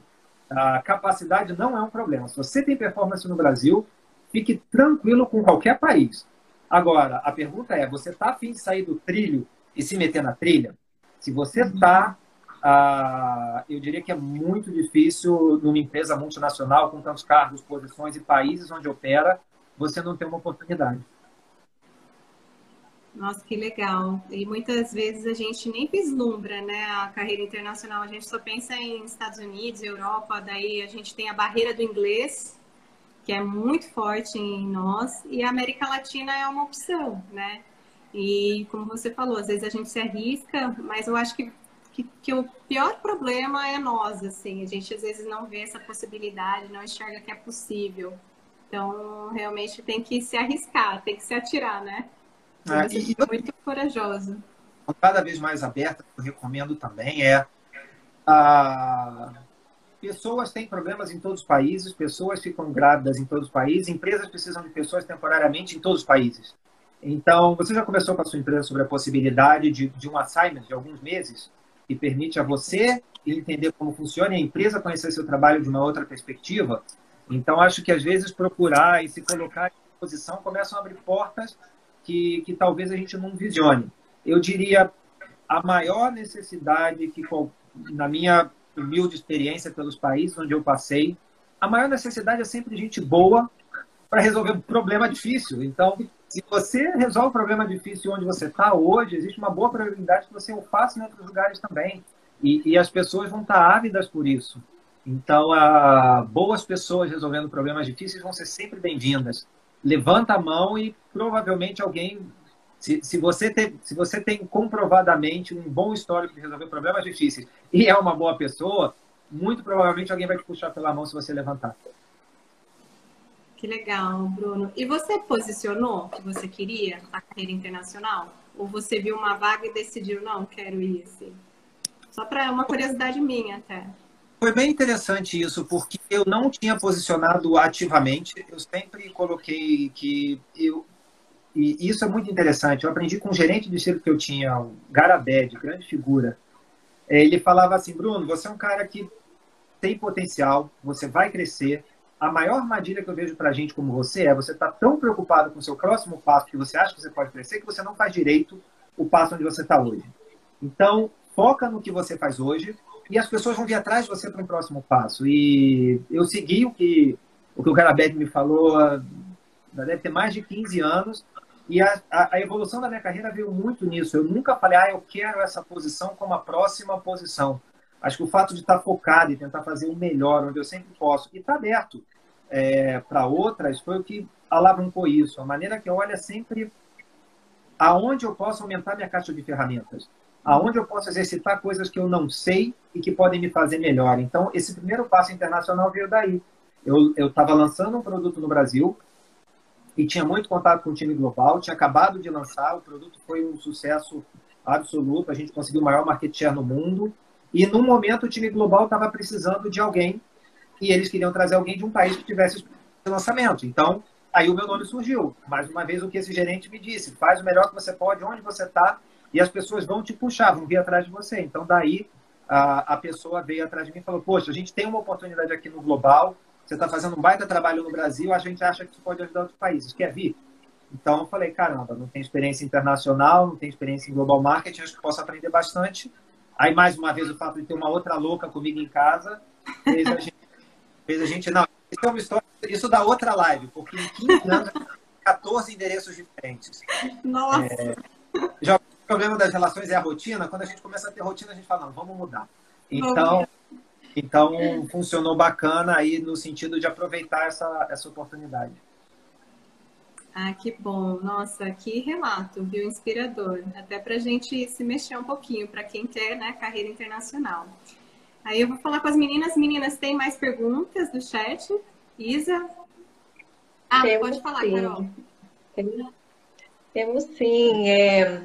A capacidade não é um problema. Se você tem performance no Brasil, fique tranquilo com qualquer país. Agora, a pergunta é: você está afim de sair do trilho e se meter na trilha? Se você está, ah, eu diria que é muito difícil numa empresa multinacional com tantos cargos, posições e países onde opera, você não ter uma oportunidade. Nossa, que legal. E muitas vezes a gente nem vislumbra, né, a carreira internacional. A gente só pensa em Estados Unidos, Europa, daí a gente tem a barreira do inglês, que é muito forte em nós, e a América Latina é uma opção, né? E como você falou, às vezes a gente se arrisca, mas eu acho que, que, que o pior problema é nós, assim, a gente às vezes não vê essa possibilidade, não enxerga que é possível. Então, realmente tem que se arriscar, tem que se atirar, né? É, e, e muito corajoso. Cada vez mais aberta, eu recomendo também, é a pessoas têm problemas em todos os países, pessoas ficam grávidas em todos os países, empresas precisam de pessoas temporariamente em todos os países. Então, você já conversou com a sua empresa sobre a possibilidade de, de um assignment de alguns meses que permite a você entender como funciona e a empresa conhecer seu trabalho de uma outra perspectiva? Então, acho que às vezes procurar e se colocar em posição começam a abrir portas que, que talvez a gente não visione. Eu diria a maior necessidade que, na minha humilde experiência pelos países onde eu passei, a maior necessidade é sempre gente boa para resolver um problema difícil. Então, se você resolve um problema difícil onde você está hoje, existe uma boa probabilidade que você o faça em outros lugares também. E, e as pessoas vão estar tá ávidas por isso. Então, a, boas pessoas resolvendo problemas difíceis vão ser sempre bem-vindas levanta a mão e provavelmente alguém. Se, se, você tem, se você tem comprovadamente um bom histórico de resolver problemas difíceis e é uma boa pessoa, muito provavelmente alguém vai te puxar pela mão se você levantar. Que legal, Bruno. E você posicionou que você queria a carreira internacional? Ou você viu uma vaga e decidiu, não, quero ir assim? Só para uma curiosidade minha até. Foi bem interessante isso, porque eu não tinha posicionado ativamente, eu sempre coloquei que eu. E isso é muito interessante. Eu aprendi com um gerente de estilo que eu tinha, o Garabed, grande figura. Ele falava assim: Bruno, você é um cara que tem potencial, você vai crescer. A maior armadilha que eu vejo para gente como você é você estar tá tão preocupado com o seu próximo passo que você acha que você pode crescer que você não faz direito o passo onde você está hoje. Então, foca no que você faz hoje, e as pessoas vão vir atrás de você para um próximo passo. E eu segui o que o que o Garabed me falou, deve ter mais de 15 anos, e a, a, a, evolução da minha carreira veio muito nisso. Eu nunca falei, ah, eu quero essa posição como a próxima posição. Acho que o fato de estar focado e tentar fazer o melhor, onde eu sempre posso, e estar aberto é, para outras, foi o que alavancou isso. A maneira que eu olho é sempre aonde eu posso aumentar minha caixa de ferramentas aonde eu posso exercitar coisas que eu não sei e que podem me fazer melhor. Então, esse primeiro passo internacional veio daí. Eu estava lançando um produto no Brasil e tinha muito contato com o time global, tinha acabado de lançar, o produto foi um sucesso absoluto, a gente conseguiu o maior market share no mundo, e no momento o time global estava precisando de alguém e eles queriam trazer alguém de um país que tivesse lançamento. Então, aí o meu nome surgiu. Mais uma vez, o que esse gerente me disse, faz o melhor que você pode, onde você está, e as pessoas vão te puxar, vão vir atrás de você. Então, daí, a, a pessoa veio atrás de mim e falou: Poxa, a gente tem uma oportunidade aqui no global, você está fazendo um baita trabalho no Brasil, a gente acha que pode ajudar outros países. Quer vir? Então, eu falei: Caramba, não tem experiência internacional, não tem experiência em global marketing, acho que posso aprender bastante. Aí, mais uma vez, o fato de ter uma outra louca comigo em casa fez a gente. Fez a gente não, isso é uma história, isso dá outra live, porque em 15 anos 14 endereços diferentes. Nossa! É, já o problema das relações é a rotina. Quando a gente começa a ter rotina, a gente fala, não, vamos mudar. Então, então funcionou bacana aí no sentido de aproveitar essa, essa oportunidade. Ah, que bom. Nossa, que relato, viu? Inspirador. Até para a gente se mexer um pouquinho, para quem quer né, carreira internacional. Aí eu vou falar com as meninas. Meninas, tem mais perguntas do chat? Isa? Ah, Temos pode falar, sim. Carol. Temos sim. É...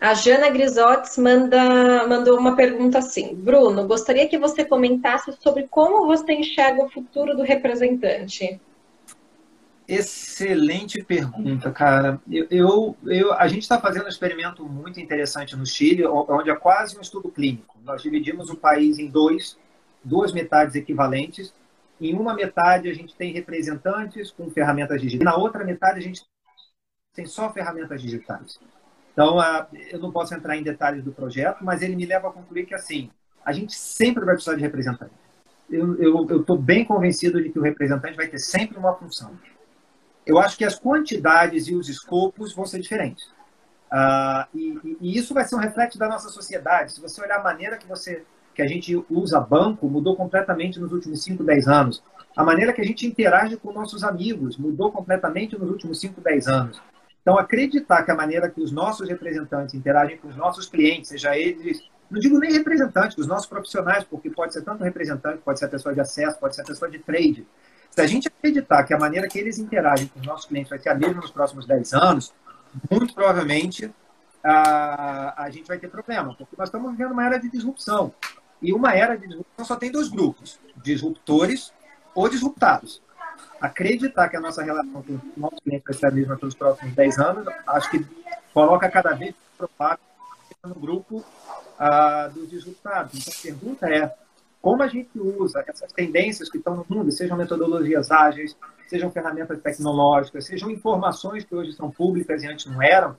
A Jana Grisotes manda, mandou uma pergunta assim. Bruno, gostaria que você comentasse sobre como você enxerga o futuro do representante. Excelente pergunta, cara. Eu, eu, eu a gente está fazendo um experimento muito interessante no Chile, onde é quase um estudo clínico. Nós dividimos o país em dois, duas metades equivalentes. Em uma metade a gente tem representantes com ferramentas digitais. Na outra metade a gente tem só ferramentas digitais. Então, eu não posso entrar em detalhes do projeto, mas ele me leva a concluir que, assim, a gente sempre vai precisar de representante. Eu estou bem convencido de que o representante vai ter sempre uma função. Eu acho que as quantidades e os escopos vão ser diferentes. Uh, e, e, isso vai ser um reflexo da nossa sociedade. Se você olhar a maneira que você que a gente usa banco mudou completamente nos últimos 5, 10 anos. A maneira que a gente interage com nossos amigos mudou completamente nos últimos 5, 10 anos. Então, acreditar que a maneira que os nossos representantes interagem com os nossos clientes, seja eles, não digo nem representantes, os nossos profissionais, porque pode ser tanto representante, pode ser a pessoa de acesso, pode ser a pessoa de trade. Se a gente acreditar que a maneira que eles interagem com os nossos clientes vai ser a mesma nos próximos 10 anos, muito provavelmente a, a gente vai ter problema, porque nós estamos vivendo uma era de disrupção. E uma era de disrupção só tem dois grupos: disruptores ou disruptados acreditar que a nossa relação com o nosso cliente vai ser a mesma pelos próximos 10 anos, acho que coloca cada vez mais no grupo ah, dos disruptados. Então, a pergunta é, como a gente usa essas tendências que estão no mundo, sejam metodologias ágeis, sejam ferramentas tecnológicas, sejam informações que hoje são públicas e antes não eram,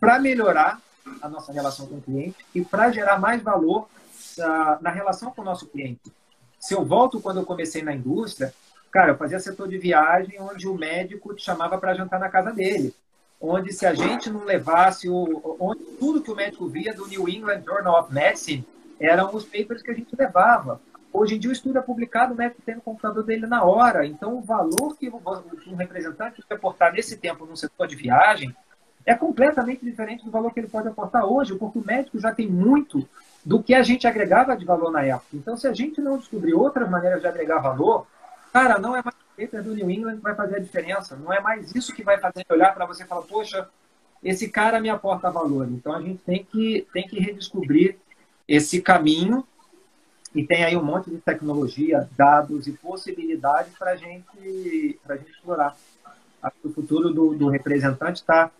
para melhorar a nossa relação com o cliente e para gerar mais valor uh, na relação com o nosso cliente. Se eu volto quando eu comecei na indústria, Cara, eu fazia setor de viagem onde o médico te chamava para jantar na casa dele. Onde se a gente não levasse o. Onde tudo que o médico via do New England Journal of Medicine eram os papers que a gente levava. Hoje em dia o estudo é publicado, o médico tem no computador dele na hora. Então o valor que um representante vai aportar nesse tempo no setor de viagem é completamente diferente do valor que ele pode aportar hoje, porque o médico já tem muito do que a gente agregava de valor na época. Então, se a gente não descobrir outras maneiras de agregar valor, Cara, não é mais o paper do New England que vai fazer a diferença. Não é mais isso que vai fazer olhar para você e falar, poxa, esse cara me aporta valor. Então a gente tem que, tem que redescobrir esse caminho e tem aí um monte de tecnologia, dados e possibilidades para gente, a gente explorar. Acho que o futuro do, do representante está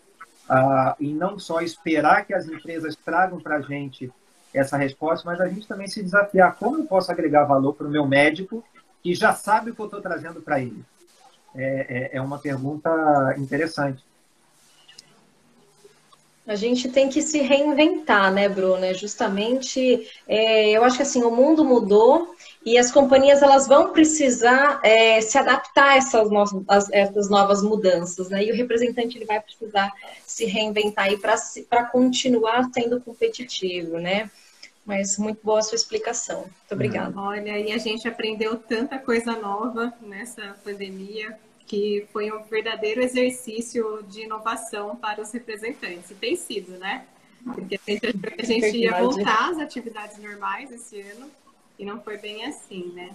ah, em não só esperar que as empresas tragam para a gente essa resposta, mas a gente também se desafiar como eu posso agregar valor para o meu médico que já sabe o que eu estou trazendo para ele? É, é, é, uma pergunta interessante. A gente tem que se reinventar, né, Bruna? É justamente, é, eu acho que assim, o mundo mudou e as companhias elas vão precisar é, se adaptar a essas, novas, essas novas mudanças, né? E o representante ele vai precisar se reinventar aí para continuar sendo competitivo, né? Mas muito boa a sua explicação. Muito obrigada. Olha, e a gente aprendeu tanta coisa nova nessa pandemia que foi um verdadeiro exercício de inovação para os representantes. E tem sido, né? Porque a gente achou que a gente ia voltar às atividades normais esse ano e não foi bem assim, né?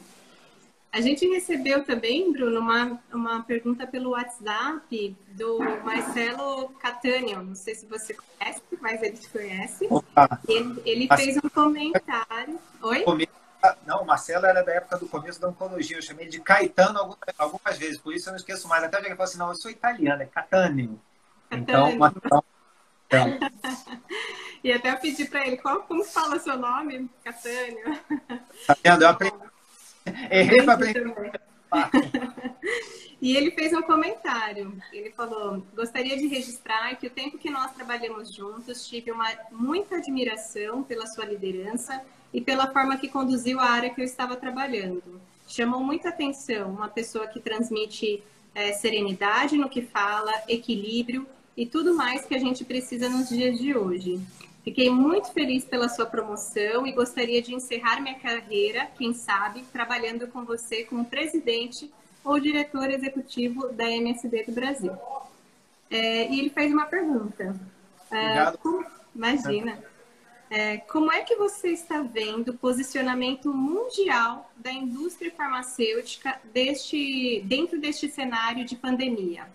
A gente recebeu também, Bruno, uma, uma pergunta pelo WhatsApp do Marcelo Catânio. Não sei se você conhece, mas ele te conhece. Opa. Ele, ele fez um comentário. Oi? Não, o Marcelo era da época do começo da oncologia. Eu chamei de Caetano algumas, algumas vezes, por isso eu não esqueço mais. Até o dia que assim: não, eu sou italiano, é Catânio. Então, então, então. e até eu pedi para ele: qual, como fala seu nome, Catânio? Tá vendo? Eu aprendi Errei para aprender. E ele fez um comentário. Ele falou: gostaria de registrar que o tempo que nós trabalhamos juntos tive uma muita admiração pela sua liderança e pela forma que conduziu a área que eu estava trabalhando. Chamou muita atenção uma pessoa que transmite é, serenidade no que fala, equilíbrio e tudo mais que a gente precisa nos dias de hoje. Fiquei muito feliz pela sua promoção e gostaria de encerrar minha carreira, quem sabe, trabalhando com você como presidente ou diretor executivo da MSD do Brasil. É, e ele fez uma pergunta. É, como, imagina. É, como é que você está vendo o posicionamento mundial da indústria farmacêutica deste, dentro deste cenário de pandemia?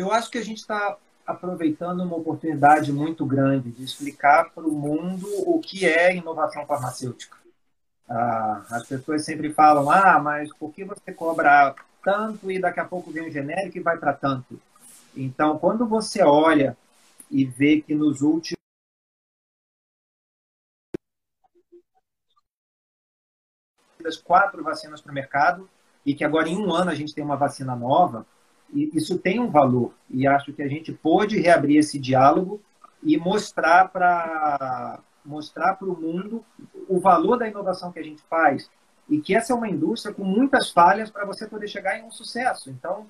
Eu acho que a gente está aproveitando uma oportunidade muito grande de explicar para o mundo o que é inovação farmacêutica. Ah, as pessoas sempre falam, ah, mas por que você cobra tanto e daqui a pouco vem um genérico e vai para tanto? Então, quando você olha e vê que nos últimos quatro vacinas para o mercado e que agora em um ano a gente tem uma vacina nova, isso tem um valor. E acho que a gente pôde reabrir esse diálogo e mostrar para mostrar para o mundo o valor da inovação que a gente faz e que essa é uma indústria com muitas falhas para você poder chegar em um sucesso. Então,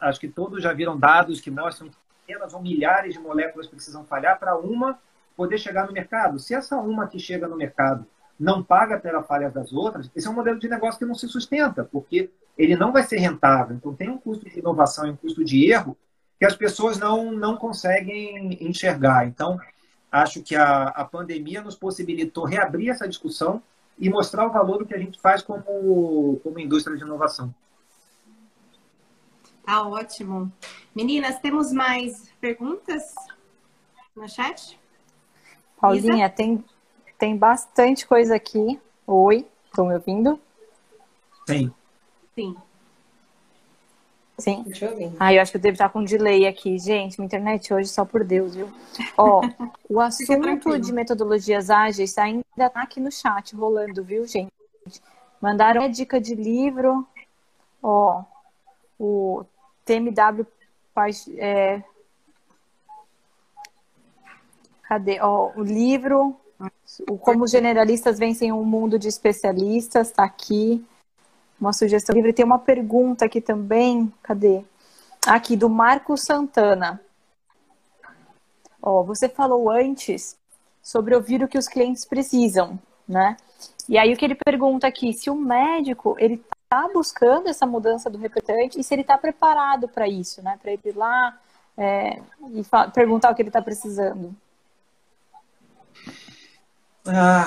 acho que todos já viram dados que mostram que apenas ou milhares de moléculas precisam falhar para uma poder chegar no mercado. Se essa uma que chega no mercado não paga pela falha das outras, esse é um modelo de negócio que não se sustenta, porque ele não vai ser rentável. Então, tem um custo de inovação e um custo de erro que as pessoas não, não conseguem enxergar. Então, acho que a, a pandemia nos possibilitou reabrir essa discussão e mostrar o valor do que a gente faz como, como indústria de inovação. Tá ótimo. Meninas, temos mais perguntas no chat? Paulinha, tem, tem bastante coisa aqui. Oi, estão me ouvindo? Sim. Sim. Sim. Ah, eu acho que eu devo estar com um delay aqui. Gente, minha internet hoje só por Deus, viu? Ó, o assunto de metodologias ágeis ainda tá aqui no chat rolando, viu, gente? Mandaram uma dica de livro. Ó, o TMW é, cadê? Ó, o livro, o Como Generalistas Vencem um Mundo de Especialistas, está aqui. Uma sugestão livre. Tem uma pergunta aqui também. Cadê? Aqui, do Marco Santana. Ó, você falou antes sobre ouvir o que os clientes precisam, né? E aí o que ele pergunta aqui, se o médico ele está buscando essa mudança do repertante e se ele está preparado para isso, né? Para ele ir lá é, e perguntar o que ele está precisando. Ah,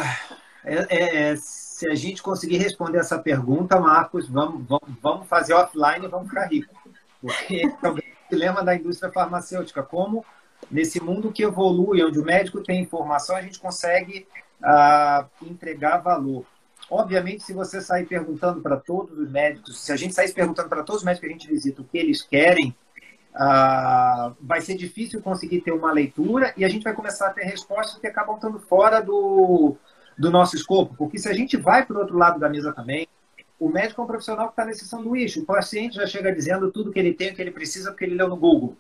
é, é, é, se a gente conseguir responder essa pergunta, Marcos, vamos, vamos, vamos fazer offline e vamos ficar ricos. Porque é o dilema da indústria farmacêutica. Como nesse mundo que evolui, onde o médico tem informação, a gente consegue ah, entregar valor. Obviamente, se você sair perguntando para todos os médicos, se a gente sair perguntando para todos os médicos que a gente visita o que eles querem, ah, vai ser difícil conseguir ter uma leitura e a gente vai começar a ter respostas que acabam estando fora do, do nosso escopo. Porque se a gente vai para o outro lado da mesa também, o médico é um profissional que está nesse sanduíche. O paciente já chega dizendo tudo que ele tem, que ele precisa, porque ele leu no Google.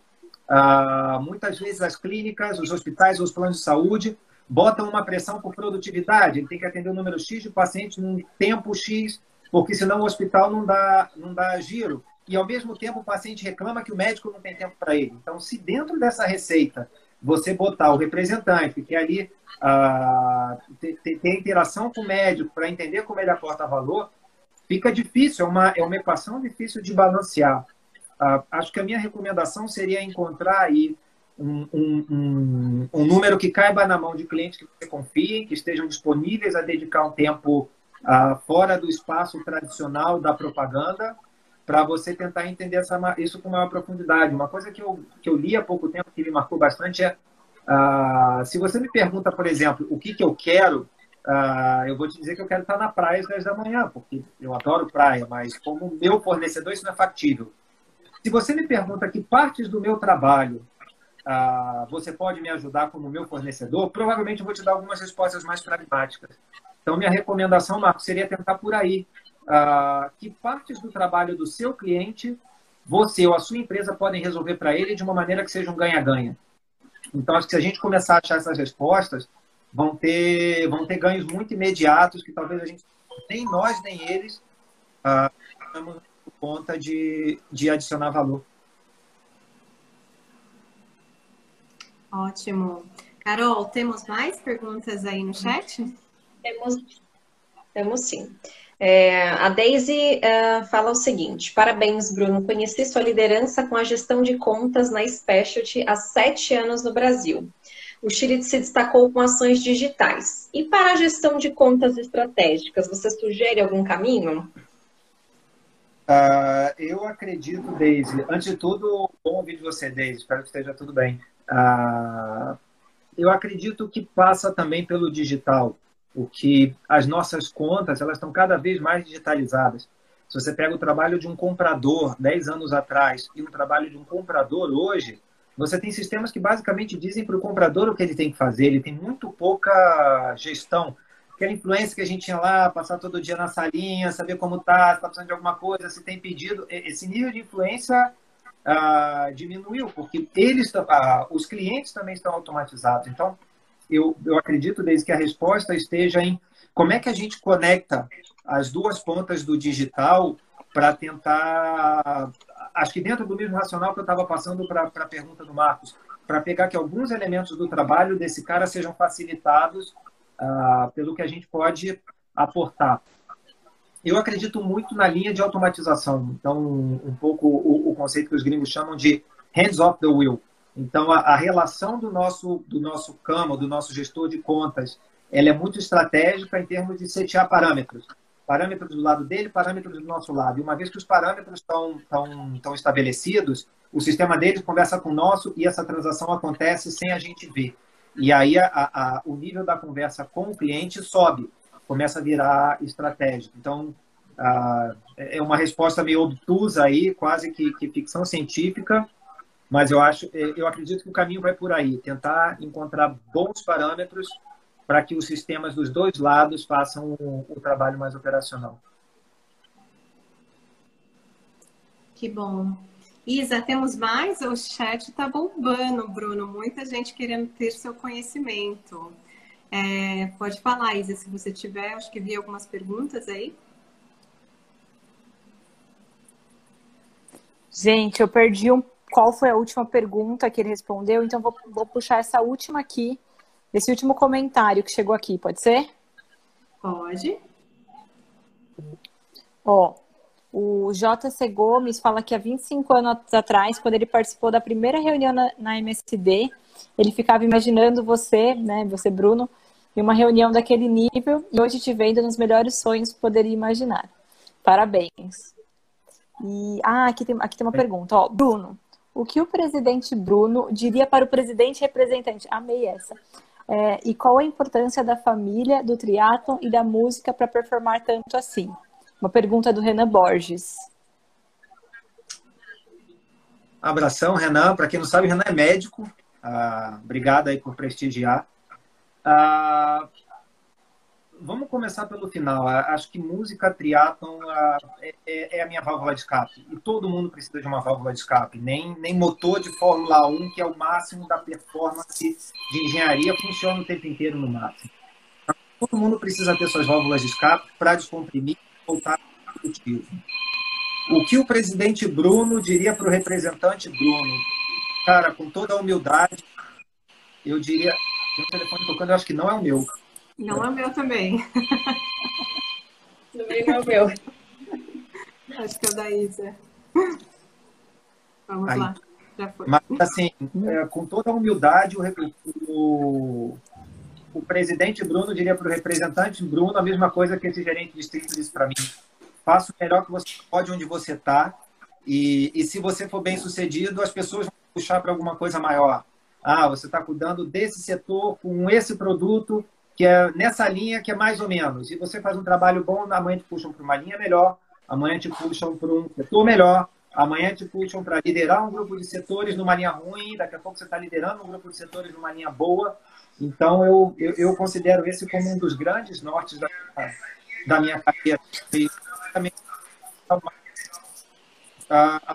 Ah, muitas vezes as clínicas, os hospitais, os planos de saúde botam uma pressão por produtividade. Ele tem que atender o um número X de pacientes num tempo X, porque senão o hospital não dá, não dá giro. E, ao mesmo tempo, o paciente reclama que o médico não tem tempo para ele. Então, se dentro dessa receita você botar o representante, que ali ah, tem, interação com o médico para entender como ele aporta valor, fica difícil, é uma, é uma equação difícil de balancear. Ah, acho que a minha recomendação seria encontrar aí um, um, um, número que caiba na mão de clientes que você confie, que estejam disponíveis a dedicar um tempo uh, fora do espaço tradicional da propaganda, para você tentar entender essa, isso com maior profundidade. Uma coisa que eu, que eu li há pouco tempo, que me marcou bastante, é uh, se você me pergunta, por exemplo, o que, que eu quero, uh, eu vou te dizer que eu quero estar na praia às 10 da manhã, porque eu adoro praia, mas como meu fornecedor isso não é factível. Se você me pergunta que partes do meu trabalho ah, você pode me ajudar como meu fornecedor? Provavelmente eu vou te dar algumas respostas mais pragmáticas. Então, minha recomendação, Marcos, seria tentar por aí. Uh, que partes do trabalho do seu cliente você ou a sua empresa podem resolver para ele de uma maneira que seja um ganha-ganha. Então, acho que se a gente começar a achar essas respostas, vão ter, vão ter ganhos muito imediatos que talvez a gente, nem nós, nem eles, uh, conta de, de adicionar valor. Ótimo. Carol, temos mais perguntas aí no chat? Temos, temos sim. É, a Daisy uh, fala o seguinte: parabéns, Bruno. Conheci sua liderança com a gestão de contas na Specialty há sete anos no Brasil. O Chile se destacou com ações digitais. E para a gestão de contas estratégicas, você sugere algum caminho? Uh, eu acredito, Daisy. Antes de tudo, bom ouvir de você, Daisy. Espero que esteja tudo bem. Uh, eu acredito que passa também pelo digital o que as nossas contas elas estão cada vez mais digitalizadas. Se você pega o trabalho de um comprador 10 anos atrás e o trabalho de um comprador hoje, você tem sistemas que basicamente dizem para o comprador o que ele tem que fazer. Ele tem muito pouca gestão. Aquela influência que a gente tinha lá, passar todo dia na salinha, saber como está, se está precisando de alguma coisa, se tem pedido. Esse nível de influência ah, diminuiu, porque eles, ah, os clientes também estão automatizados. Então, eu, eu acredito desde que a resposta esteja em como é que a gente conecta as duas pontas do digital para tentar. Acho que dentro do mesmo racional que eu estava passando para a pergunta do Marcos, para pegar que alguns elementos do trabalho desse cara sejam facilitados uh, pelo que a gente pode aportar. Eu acredito muito na linha de automatização. Então, um pouco o, o conceito que os gringos chamam de hands off the wheel. Então, a, a, relação do nosso, do nosso cama, do nosso gestor de contas, ela é muito estratégica em termos de setear parâmetros. Parâmetros do lado dele, parâmetros do nosso lado. E uma vez que os parâmetros estão, estão, estabelecidos, o sistema deles conversa com o nosso e essa transação acontece sem a gente ver. E aí a, a, o nível da conversa com o cliente sobe, começa a virar estratégico. Então, é uma resposta meio obtusa aí, quase que, que ficção científica, mas eu acho, é, eu acredito que o caminho vai por aí, tentar encontrar bons parâmetros para que os sistemas dos dois lados façam o, o trabalho mais operacional. Que bom. Isa, temos mais? O chat está bombando, Bruno. Muita gente querendo ter seu conhecimento. É, pode falar, Isa, se você tiver. Acho que vi algumas perguntas aí. Gente, eu perdi um qual foi a última pergunta que ele respondeu, então vou, vou puxar essa última aqui, esse último comentário que chegou aqui, pode ser? Pode. Ó, o JC Gomes fala que há 25 anos atrás, quando ele participou da primeira reunião na, na MSD, ele ficava imaginando você, né, você, Bruno, em uma reunião daquele nível, e hoje te vendo nos melhores sonhos que poderia imaginar. Parabéns. E, ah, aqui tem, aqui tem uma pergunta. Ó, Bruno, o que o presidente Bruno diria para o presidente representante? Amei essa. É, e qual a importância da família, do triatlon e da música para performar tanto assim? Uma pergunta do Renan Borges. Abração, Renan. Para quem não sabe, Renan é médico. Ah, obrigado aí por prestigiar. Ah, vamos começar pelo final. Acho que música triatlon é, é, é, a minha válvula de escape. E todo mundo precisa de uma válvula de escape. Nem, nem motor de Fórmula 1, que é o máximo da performance de engenharia, funciona o tempo inteiro no máximo. Todo mundo precisa ter suas válvulas de escape para descomprimir e voltar produtivo. O que o presidente Bruno diria para o representante Bruno? Cara, com toda a humildade, eu diria. Tem um telefone tocando, eu acho que não é o meu. Não é meu também. Também não é meu. Acho que é o da Isa. Vamos Aí. lá. Já foi. Mas, assim, é, com toda a humildade, o, o, o presidente Bruno diria para o representante Bruno a mesma coisa que esse gerente de distrito disse para mim. Faça o melhor que você pode onde você está. E, e se você for bem sucedido, as pessoas vão puxar para alguma coisa maior. Ah, você está cuidando desse setor com esse produto que é nessa linha que é mais ou menos. Se você faz um trabalho bom, amanhã te puxam para uma linha melhor, amanhã te puxam para um setor melhor, amanhã te puxam para liderar um grupo de setores numa linha ruim, daqui a pouco você está liderando um grupo de setores numa linha boa. Então, eu, eu, eu considero esse como um dos grandes nortes da, da minha carreira.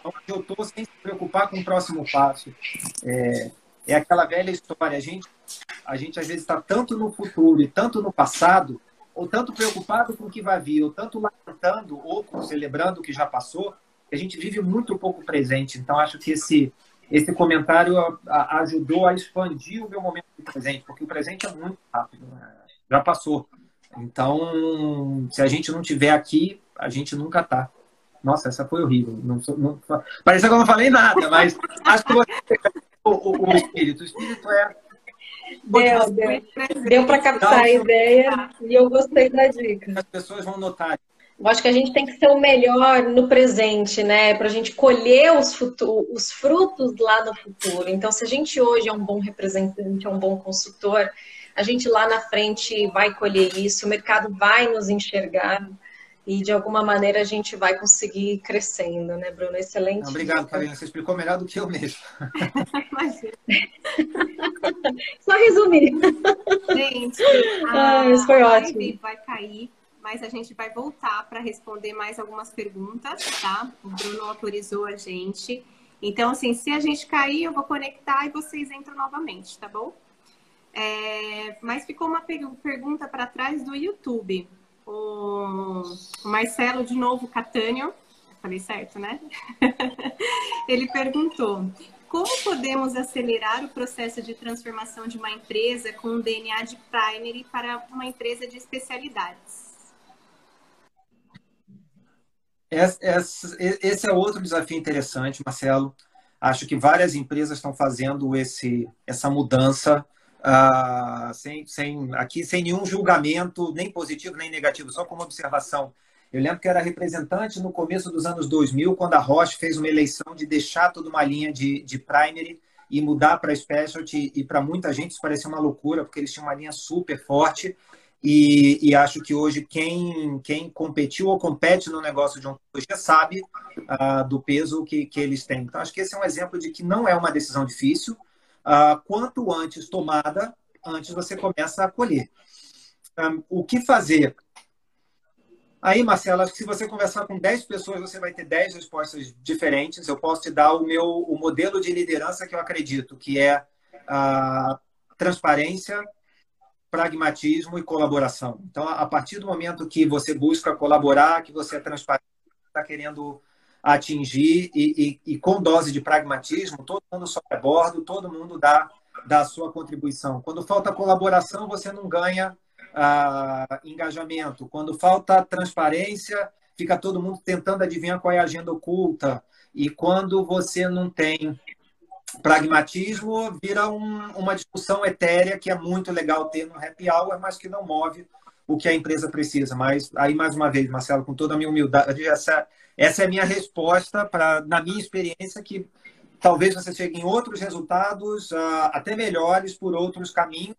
Onde eu estou sem se preocupar com o próximo passo. É, é aquela velha história. A gente, a gente às vezes está tanto no futuro e tanto no passado, ou tanto preocupado com o que vai vir, ou tanto lamentando ou celebrando o que já passou, que a gente vive muito pouco presente. Então, acho que esse, esse comentário ajudou a expandir o meu momento de presente, porque o presente é muito rápido, né? já passou. Então, se a gente não tiver aqui, a gente nunca está. Nossa, essa foi horrível. Não, não, parece que eu não falei nada, mas acho que o, o, o espírito. O espírito é. Deu, deu. deu para captar a ideia e eu gostei da dica. As pessoas vão notar. Eu acho que a gente tem que ser o melhor no presente, né? Para a gente colher os, os frutos lá no futuro. Então, se a gente hoje é um bom representante, é um bom consultor, a gente lá na frente vai colher isso, o mercado vai nos enxergar e de alguma maneira a gente vai conseguir crescendo, né, Bruno? Excelente. Obrigado, Karina. Você explicou melhor do que eu mesmo. Só resumir. Gente, a ah, isso foi ótimo. vai cair, mas a gente vai voltar para responder mais algumas perguntas, tá? O Bruno autorizou a gente. Então, assim, se a gente cair, eu vou conectar e vocês entram novamente, tá bom? É, mas ficou uma pergunta para trás do YouTube o Marcelo, de novo, Catânio, falei certo, né? Ele perguntou: como podemos acelerar o processo de transformação de uma empresa com um DNA de primary para uma empresa de especialidades? Esse é outro desafio interessante, Marcelo. Acho que várias empresas estão fazendo esse, essa mudança uh, sem, sem, aqui sem nenhum julgamento, nem positivo nem negativo, só como observação. Eu lembro que era representante no começo dos anos 2000, quando a Roche fez uma eleição de deixar toda uma linha de, de primary e mudar para specialty. E para muita gente isso parecia uma loucura, porque eles tinham uma linha super forte. E, e, acho que hoje quem, quem competiu ou compete no negócio de oncologia sabe uh, do peso que, que eles têm. Então, acho que esse é um exemplo de que não é uma decisão difícil, Uh, quanto antes tomada, antes você começa a colher. Um, o que fazer? Aí, que se você conversar com 10 pessoas, você vai ter 10 respostas diferentes. Eu posso te dar o meu o modelo de liderança que eu acredito, que é a transparência, pragmatismo e colaboração. Então, a partir do momento que você busca colaborar, que você é transparente, está querendo atingir e, e, e, com dose de pragmatismo, todo mundo sobe a bordo, todo mundo dá, dá a sua contribuição. Quando falta colaboração, você não ganha ah, engajamento. Quando falta transparência, fica todo mundo tentando adivinhar qual é a agenda oculta. E quando você não tem pragmatismo, vira um, uma discussão etérea que é muito legal ter no happy hour, mas que não move o que a empresa precisa. Mas aí, mais uma vez, Marcelo, com toda a minha humildade, essa essa é a minha resposta para, na minha experiência, que talvez você chegue em outros resultados, uh, até melhores por outros caminhos.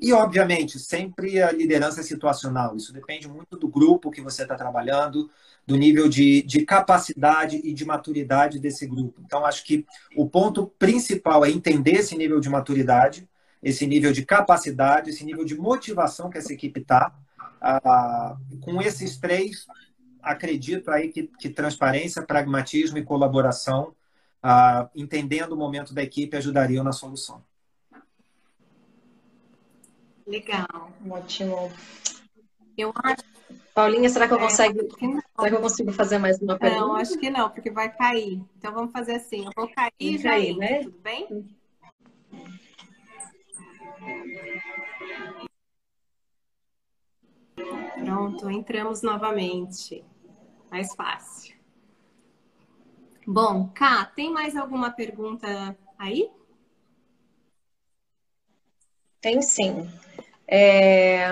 E, obviamente, sempre a liderança é situacional. Isso depende muito do grupo que você está trabalhando, do nível de, de capacidade e de maturidade desse grupo. Então, acho que o ponto principal é entender esse nível de maturidade, esse nível de capacidade, esse nível de motivação que essa equipe está. Uh, com esses três, acredito aí que, que transparência, pragmatismo e colaboração, ah, entendendo o momento da equipe, ajudariam na solução. Legal. Ótimo. Eu acho. Paulinha, será que eu é, consigo? será que eu consigo fazer mais uma pergunta? Não, acho que não, porque vai cair. Então vamos fazer assim. Eu vou cair e já cair, né? Tudo bem? Pronto, entramos novamente mais fácil. Bom, Ká, tem mais alguma pergunta aí? Tem sim. É...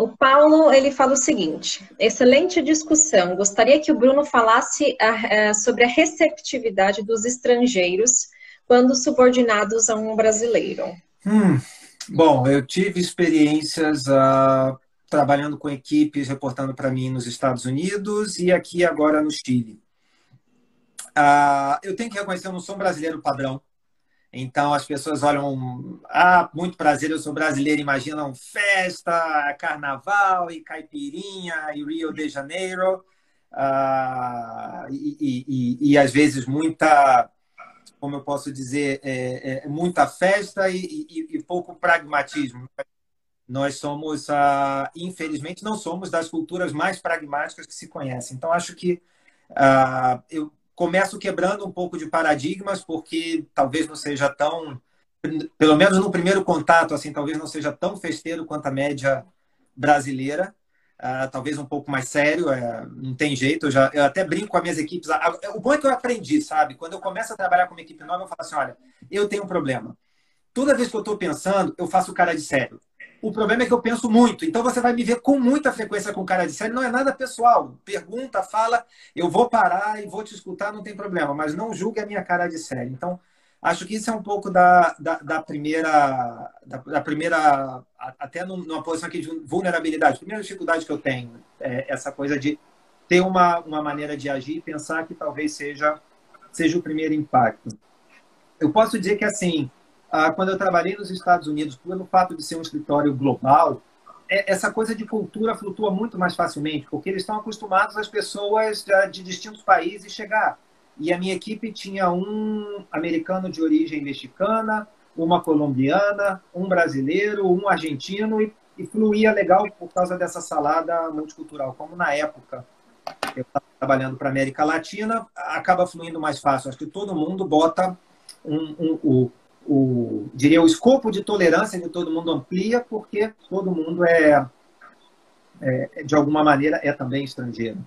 O Paulo ele fala o seguinte: excelente discussão. Gostaria que o Bruno falasse a, a, sobre a receptividade dos estrangeiros quando subordinados a um brasileiro. Hum, bom, eu tive experiências uh, trabalhando com equipes reportando para mim nos Estados Unidos e aqui agora no Chile. uh, eu tenho que reconhecer, eu não sou um brasileiro padrão. Então as pessoas olham, ah, muito prazer, eu sou brasileiro, imaginam festa, carnaval e caipirinha e Rio de Janeiro. Uh, e, e, e, e, às vezes muita, como eu posso dizer, é, é muita festa e, pouco pragmatismo. Nós somos, uh, infelizmente, não somos das culturas mais pragmáticas que se conhecem. Então, acho que uh, eu começo quebrando um pouco de paradigmas, porque talvez não seja tão, pelo menos no primeiro contato, assim, talvez não seja tão festeiro quanto a média brasileira. Uh, talvez um pouco mais sério, é, não tem jeito. Eu, já, eu até brinco com as minhas equipes. O bom é que eu aprendi, sabe? Quando eu começo a trabalhar com uma equipe nova, eu falo assim: olha, eu tenho um problema. Toda vez que eu estou pensando, eu faço cara de sério. O problema é que eu penso muito. Então você vai me ver com muita frequência com cara de sério. Não é nada pessoal. Pergunta, fala, eu vou parar e vou te escutar, não tem problema. Mas não julgue a minha cara de sério. Então, acho que isso é um pouco da, da, da primeira, da, da, primeira, até numa posição aqui de vulnerabilidade. A primeira dificuldade que eu tenho é essa coisa de ter uma, uma maneira de agir e pensar que talvez seja, seja o primeiro impacto. Eu posso dizer que, assim, ah, quando eu trabalhei nos Estados Unidos, pelo fato de ser um escritório global, é, essa coisa de cultura flutua muito mais facilmente, porque eles estão acostumados as pessoas de distintos países chegar. E a minha equipe tinha um americano de origem mexicana, uma colombiana, um brasileiro, um argentino, e, e fluía legal por causa dessa salada multicultural. Como na época eu estava trabalhando para a América Latina, acaba fluindo mais fácil. Acho que todo mundo bota um, um, um o, diria, o escopo de tolerância de todo mundo amplia, porque todo mundo é, é, de alguma maneira, é também estrangeiro.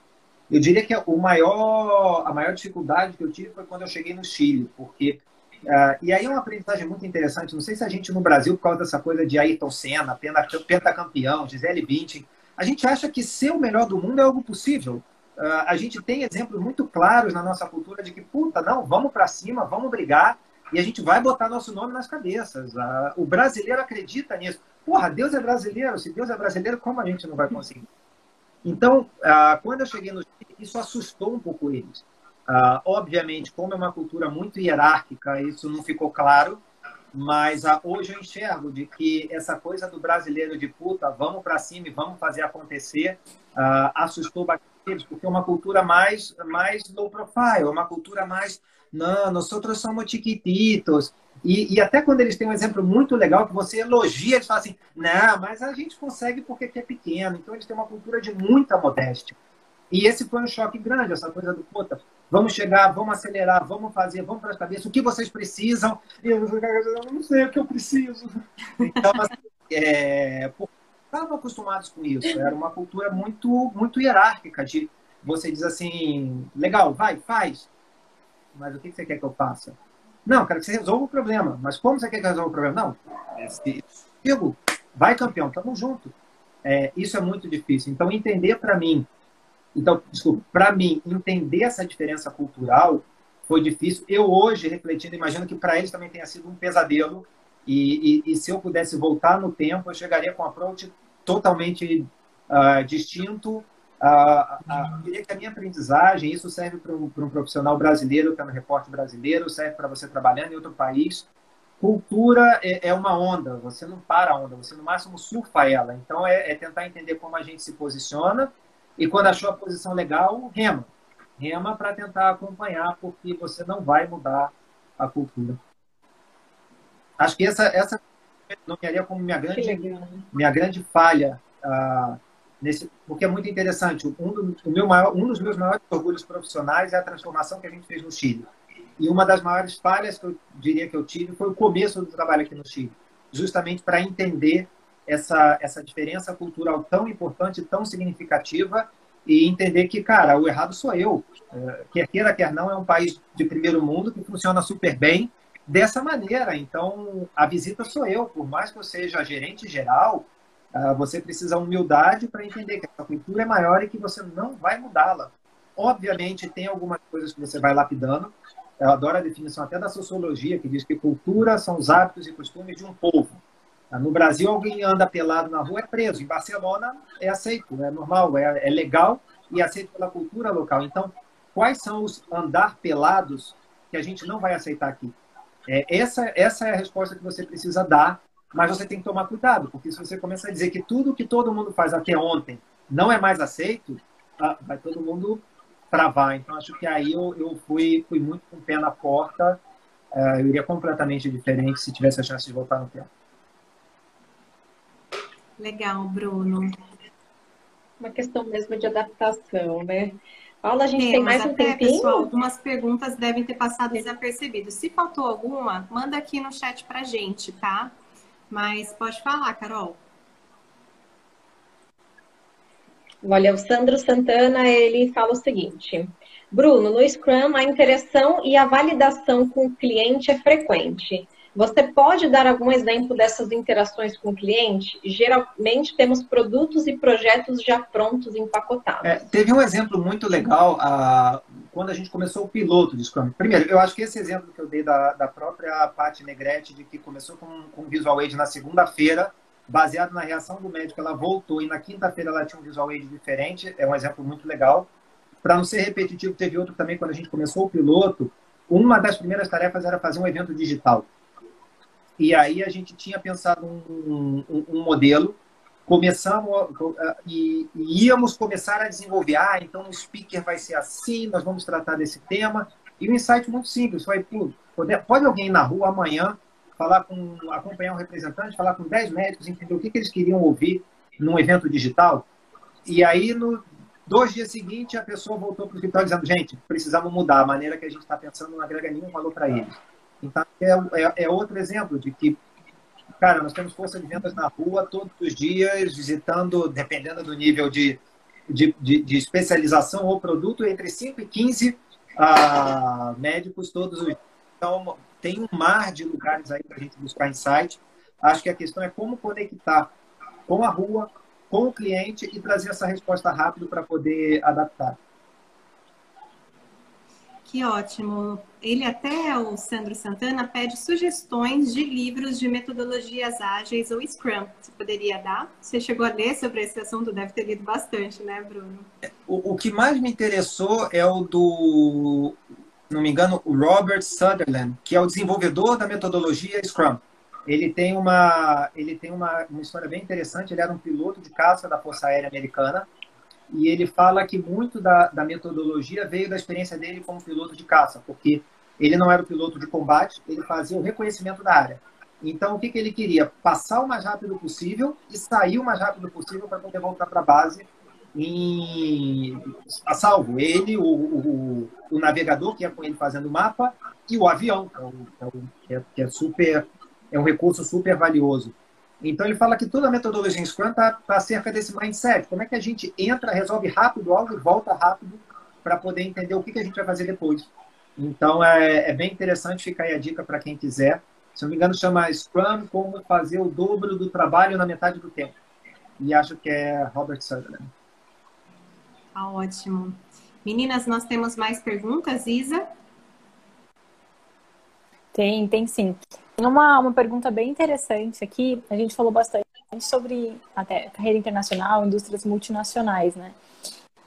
Eu diria que o maior, a maior dificuldade que eu tive foi quando eu cheguei no Chile, porque uh, e aí é uma aprendizagem muito interessante. Não sei se a gente no Brasil, por causa dessa coisa de Ayrton Senna, pentacampeão, Gisele Bündchen, a gente acha que ser o melhor do mundo é algo possível. Uh, a gente tem exemplos muito claros na nossa cultura de que, puta, não, vamos para cima, vamos brigar, e a gente vai botar nosso nome nas cabeças. O brasileiro acredita nisso. Porra, Deus é brasileiro. Se Deus é brasileiro, como a gente não vai conseguir? Então, quando eu cheguei no Chile, isso assustou um pouco eles. obviamente, como é uma cultura muito hierárquica, isso não ficou claro. Mas hoje eu enxergo de que essa coisa do brasileiro de puta, vamos para cima e vamos fazer acontecer, assustou bastante eles, porque é uma cultura mais, mais low profile, é uma cultura mais não, nós outros somos chiquititos. E, e, até quando eles têm um exemplo muito legal que você elogia, eles falam assim, não, mas a gente consegue porque é pequeno. Então eles têm uma cultura de muita modéstia. E esse foi um choque grande, essa coisa do, puta, vamos chegar, vamos acelerar, vamos fazer, vamos para as cabeças, o que vocês precisam? Eu, eu não sei o que eu preciso. Então, assim, é, estavam acostumados com isso. Era uma cultura muito, muito hierárquica de você diz assim, legal, vai, faz mas o que você quer que eu faça? Não, quero que você resolva o problema. Mas como você quer que eu resolva o problema? Não, digo, vai campeão, tamo junto. É, isso é muito difícil. Então, entender para mim, então, desculpa, para mim, entender essa diferença cultural foi difícil. Eu hoje, refletindo, imagino que para eles também tenha sido um pesadelo. E, e, e, se eu pudesse voltar no tempo, eu chegaria com um approach totalmente uh, distinto ah, ah, eu diria que a minha aprendizagem, isso serve para um, para um profissional brasileiro que está no reporte brasileiro, serve para você trabalhando em outro país. Cultura é, é, uma onda, você não para a onda, você no máximo surfa ela. Então é, é tentar entender como a gente se posiciona e quando achou a posição legal, rema. Rema para tentar acompanhar, porque você não vai mudar a cultura. Acho que essa, essa nomearia como minha grande, minha grande falha. Uh, nesse, porque é muito interessante. Um, do, o meu maior, um dos meus maiores orgulhos profissionais é a transformação que a gente fez no Chile. E uma das maiores falhas que eu diria que eu tive foi o começo do trabalho aqui no Chile, justamente para entender essa, essa diferença cultural tão importante, tão significativa, e entender que, cara, o errado sou eu. É, quer queira, quer não, é um país de primeiro mundo que funciona super bem dessa maneira. Então, a visita sou eu. Por mais que eu seja gerente geral, você precisa humildade para entender que a cultura é maior e que você não vai mudá-la. Obviamente, tem algumas coisas que você vai lapidando. Eu adoro a definição até da sociologia, que diz que cultura são os hábitos e costumes de um povo. Ah, no Brasil, alguém anda pelado na rua é preso. Em Barcelona, é aceito, é normal, é, é legal e aceito pela cultura local. Então, quais são os andar pelados que a gente não vai aceitar aqui. É, essa, essa é a resposta que você precisa dar, mas você tem que tomar cuidado, porque se você começa a dizer que tudo que todo mundo faz até ontem não é mais aceito, ah, vai todo mundo travar. Então, acho que aí eu, eu fui, fui muito com o pé na porta. Uh, eu iria completamente diferente se tivesse a chance de voltar no tempo. Legal, Bruno. Uma questão mesmo de adaptação, né? Paula, a gente tem mais um tempinho? Pessoal, algumas perguntas devem ter passado desapercebidas. Se faltou alguma, manda aqui no chat pra gente, tá? Mas pode falar, Carol. Olha, o Sandro Santana, ele fala o seguinte. Bruno, no Scrum, a interação e a validação com o cliente é frequente. Você pode dar algum exemplo dessas interações com o cliente? Geralmente temos produtos e projetos já prontos, empacotados. É, teve um exemplo muito legal uh, quando a gente começou o piloto de Scrum. Primeiro, eu acho que esse exemplo que eu dei da, da própria Paty Negrete, de que começou com, com Visual Aid na segunda-feira, baseado na reação do médico, ela voltou e na quinta-feira ela tinha um Visual Aid diferente. É um exemplo muito legal. Para não ser repetitivo, teve outro também quando a gente começou o piloto. Uma das primeiras tarefas era fazer um evento digital. E aí a gente tinha pensado um, um, um modelo, começamos e, e, íamos começar a desenvolver. Ah, então o speaker vai ser assim, nós vamos tratar desse tema. E um insight muito simples foi, pode, pode alguém na rua amanhã falar com, acompanhar um representante, falar com 10 médicos, entender o que, que eles queriam ouvir num evento digital? E aí, no dois dias seguintes, a pessoa voltou para o escritório dizendo, gente, precisamos mudar a maneira que a gente está pensando, não agrega nenhum valor para eles. Então, é, é, é, outro exemplo de que, cara, nós temos força de vendas na rua todos os dias, visitando, dependendo do nível de, de, de, de especialização ou produto, entre 5 e 15 ah, médicos todos os dias. Então, tem um mar de lugares aí para a gente buscar insight. Acho que a questão é como conectar com a rua, com o cliente e trazer essa resposta rápido para poder adaptar. Que ótimo. Ele até, o Sandro Santana, pede sugestões de livros de metodologias ágeis ou Scrum. Você poderia dar? Você chegou a ler sobre esse assunto, deve ter lido bastante, né, Bruno? O, o que mais me interessou é o do, não me engano, o Robert Sutherland, que é o desenvolvedor da metodologia Scrum. Ele tem uma, ele tem uma, uma história bem interessante. Ele era um piloto de caça da Força Aérea Americana e ele fala que muito da, da metodologia veio da experiência dele como piloto de caça, porque ele não era o piloto de combate, ele fazia o reconhecimento da área. Então, o que, que ele queria? Passar o mais rápido possível e sair o mais rápido possível para poder voltar para a base em... a salvo. Ele, o, o, o, navegador que é com ele fazendo o mapa e o avião, que é, que é, super, é um recurso super valioso. Então, ele fala que toda a metodologia em Scrum está tá acerca desse mindset. Como é que a gente entra, resolve rápido algo e volta rápido para poder entender o que, que a gente vai fazer depois. Então, é, é bem interessante, ficar aí a dica para quem quiser. Se não me engano, chama Scrum como fazer o dobro do trabalho na metade do tempo. E acho que é Robert Sutherland. Ah, ótimo. Meninas, nós temos mais perguntas, Isa? Tem, tem sim. Uma, uma pergunta bem interessante aqui. A gente falou bastante sobre até carreira internacional, indústrias multinacionais, né?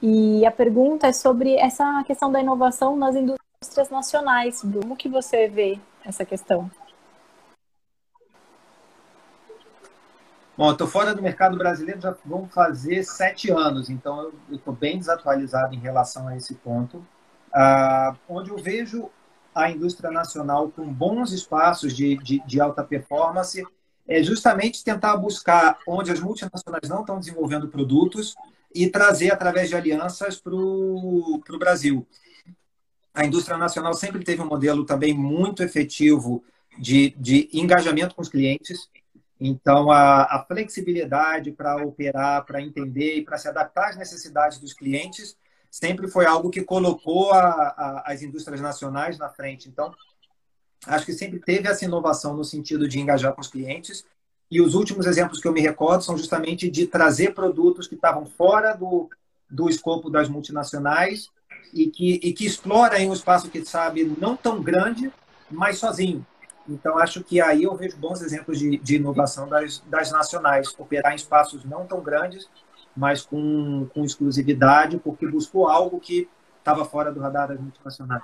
E a pergunta é sobre essa questão da inovação nas indústrias nacionais. Como que você vê essa questão? Bom, estou fora do mercado brasileiro, já vão fazer sete anos, então eu estou bem desatualizado em relação a esse ponto. Ah, onde eu vejo a indústria nacional com bons espaços de, de, de alta performance é justamente tentar buscar onde as multinacionais não estão desenvolvendo produtos e trazer através de alianças para o Brasil. A indústria nacional sempre teve um modelo também muito efetivo de, de engajamento com os clientes. Então, a, a flexibilidade para operar, para entender e para se adaptar às necessidades dos clientes sempre foi algo que colocou a, a, as indústrias nacionais na frente. Então, acho que sempre teve essa inovação no sentido de engajar com os clientes. E os últimos exemplos que eu me recordo são justamente de trazer produtos que estavam fora do, do escopo das multinacionais e que, e que um espaço que sabe não tão grande, mas sozinho. Então, acho que aí eu vejo bons exemplos de, de inovação das, das nacionais, operar em espaços não tão grandes, mas com, com exclusividade, porque buscou algo que estava fora do radar das multinacionais.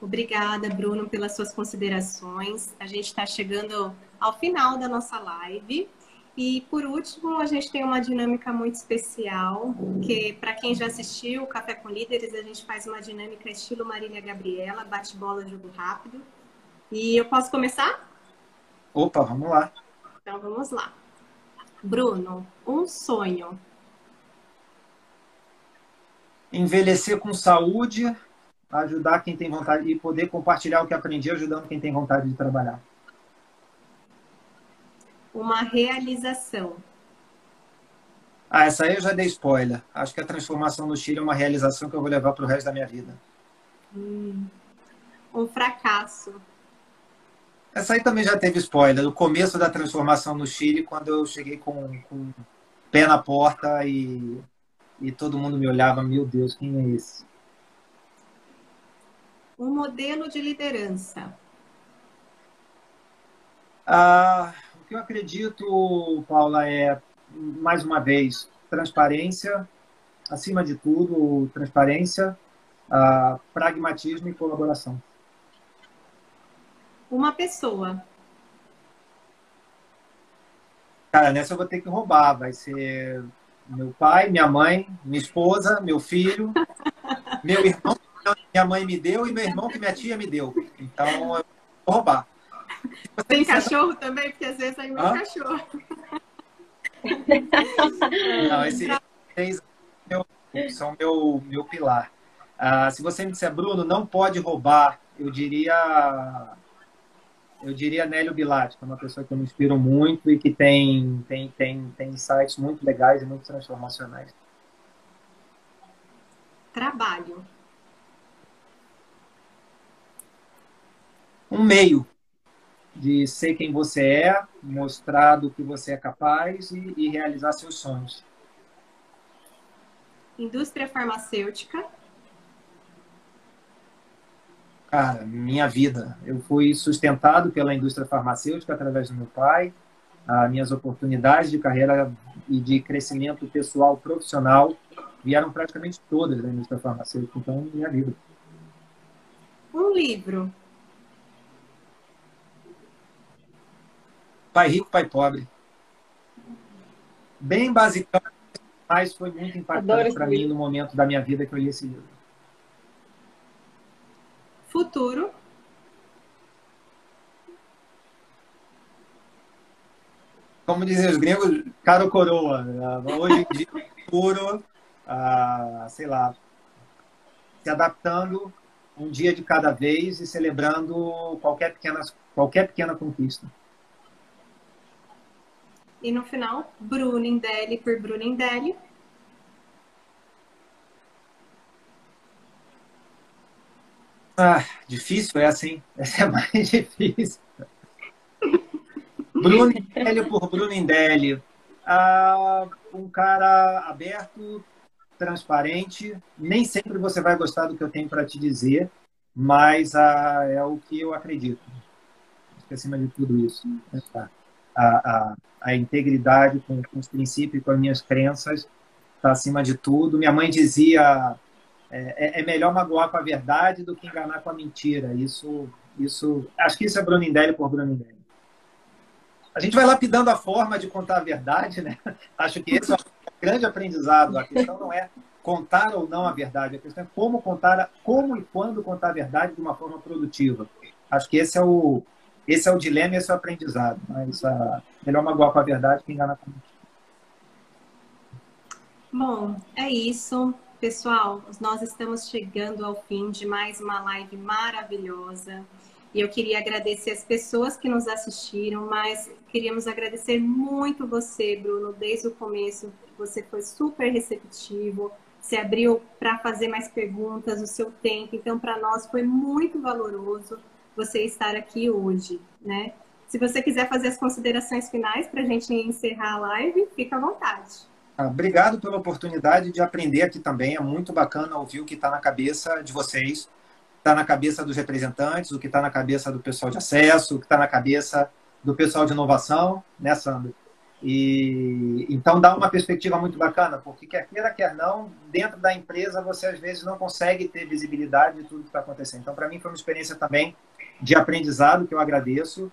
Obrigada, Bruno, pelas suas considerações. A gente está chegando ao final da nossa live. E por último, a gente tem uma dinâmica muito especial, que para quem já assistiu o Café com Líderes, a gente faz uma dinâmica estilo Marília Gabriela, bate-bola, jogo rápido. E eu posso começar? Opa, vamos lá. Então vamos lá. Bruno, um sonho. Envelhecer com saúde, ajudar quem tem vontade e poder compartilhar o que aprendi ajudando quem tem vontade de trabalhar. Uma realização. Ah, essa aí eu já dei spoiler. Acho que a transformação no Chile é uma realização que eu vou levar para o resto da minha vida. Hum. Um fracasso. Essa aí também já teve spoiler. O começo da transformação no Chile, quando eu cheguei com, com pé na porta e, e todo mundo me olhava, meu Deus, quem é esse? Um modelo de liderança. Ah, o que eu acredito, Paula, é, mais uma vez, transparência, acima de tudo, transparência, ah, pragmatismo e colaboração. Uma pessoa. Cara, nessa eu vou ter que roubar. Vai ser meu pai, minha mãe, minha esposa, meu filho, meu irmão que minha mãe me deu e meu irmão que minha tia me deu. Então, eu vou roubar. Tem cachorro também? Porque às vezes aí meu Hã? cachorro. Não, esses três são meu, meu pilar. Ah, se você me disser, Bruno, não pode roubar, eu diria eu diria Nélio Bilatti, que é uma pessoa que eu me inspiro muito e que tem, tem, tem, tem sites muito legais e muito transformacionais. Trabalho. Um meio de ser quem você é, mostrar do que você é capaz e, e realizar seus sonhos. Indústria farmacêutica. Cara, minha vida. Eu fui sustentado pela indústria farmacêutica através do meu pai. As minhas oportunidades de carreira e de crescimento pessoal, profissional, vieram praticamente todas da indústria farmacêutica. Então, minha vida. Um livro. Pai Rico, Pai Pobre. Bem basicão, mas foi muito impactante para mim no momento da minha vida que eu li esse livro. Futuro. Como dizem os gregos, cara ou coroa. Né? Hoje em dia, futuro, ah, sei lá, se adaptando um dia de cada vez e celebrando qualquer pequena, qualquer pequena conquista. E no final, Bruno Indelli por Bruno Ah, difícil essa, hein? Essa é mais difícil. Bruno Indelli por Bruno Indelli. Ah, um cara aberto, transparente. Nem sempre você vai gostar do que eu tenho para te dizer, mas ah, é o que eu acredito. Acima de tudo isso. A, a, a integridade com, com os princípios, com as minhas crenças, está acima de tudo. Minha mãe dizia é, é, é, melhor magoar com a verdade do que enganar com a mentira. Isso, isso, acho que isso é Bruno Indelli por Bruno Indelli. A gente vai lapidando a forma de contar a verdade, né? Acho que esse é o grande aprendizado. A questão não é contar ou não a verdade, a questão é como contar, como e quando contar a verdade de uma forma produtiva. Acho que esse é o, esse é o dilema e esse é o aprendizado. Mas uh, melhor magoar com a verdade que enganar com a mentira. Bom, é isso. Pessoal, nós estamos chegando ao fim de mais uma live maravilhosa. E eu queria agradecer as pessoas que nos assistiram, mas queríamos agradecer muito você, Bruno, desde o começo. Você foi super receptivo, se abriu para fazer mais perguntas, o seu tempo. Então, para nós foi muito valoroso você estar aqui hoje, né? Se você quiser fazer as considerações finais para a gente encerrar a live, fica à vontade. Obrigado pela oportunidade de aprender aqui também. É muito bacana ouvir o que está na cabeça de vocês, está na cabeça dos representantes, o que está na cabeça do pessoal de acesso, o que está na cabeça do pessoal de inovação, né, Sandra? E então dá uma perspectiva muito bacana, porque quer queira, quer não, dentro da empresa você às vezes não consegue ter visibilidade de tudo que está acontecendo. Então, para mim, foi uma experiência também de aprendizado que eu agradeço.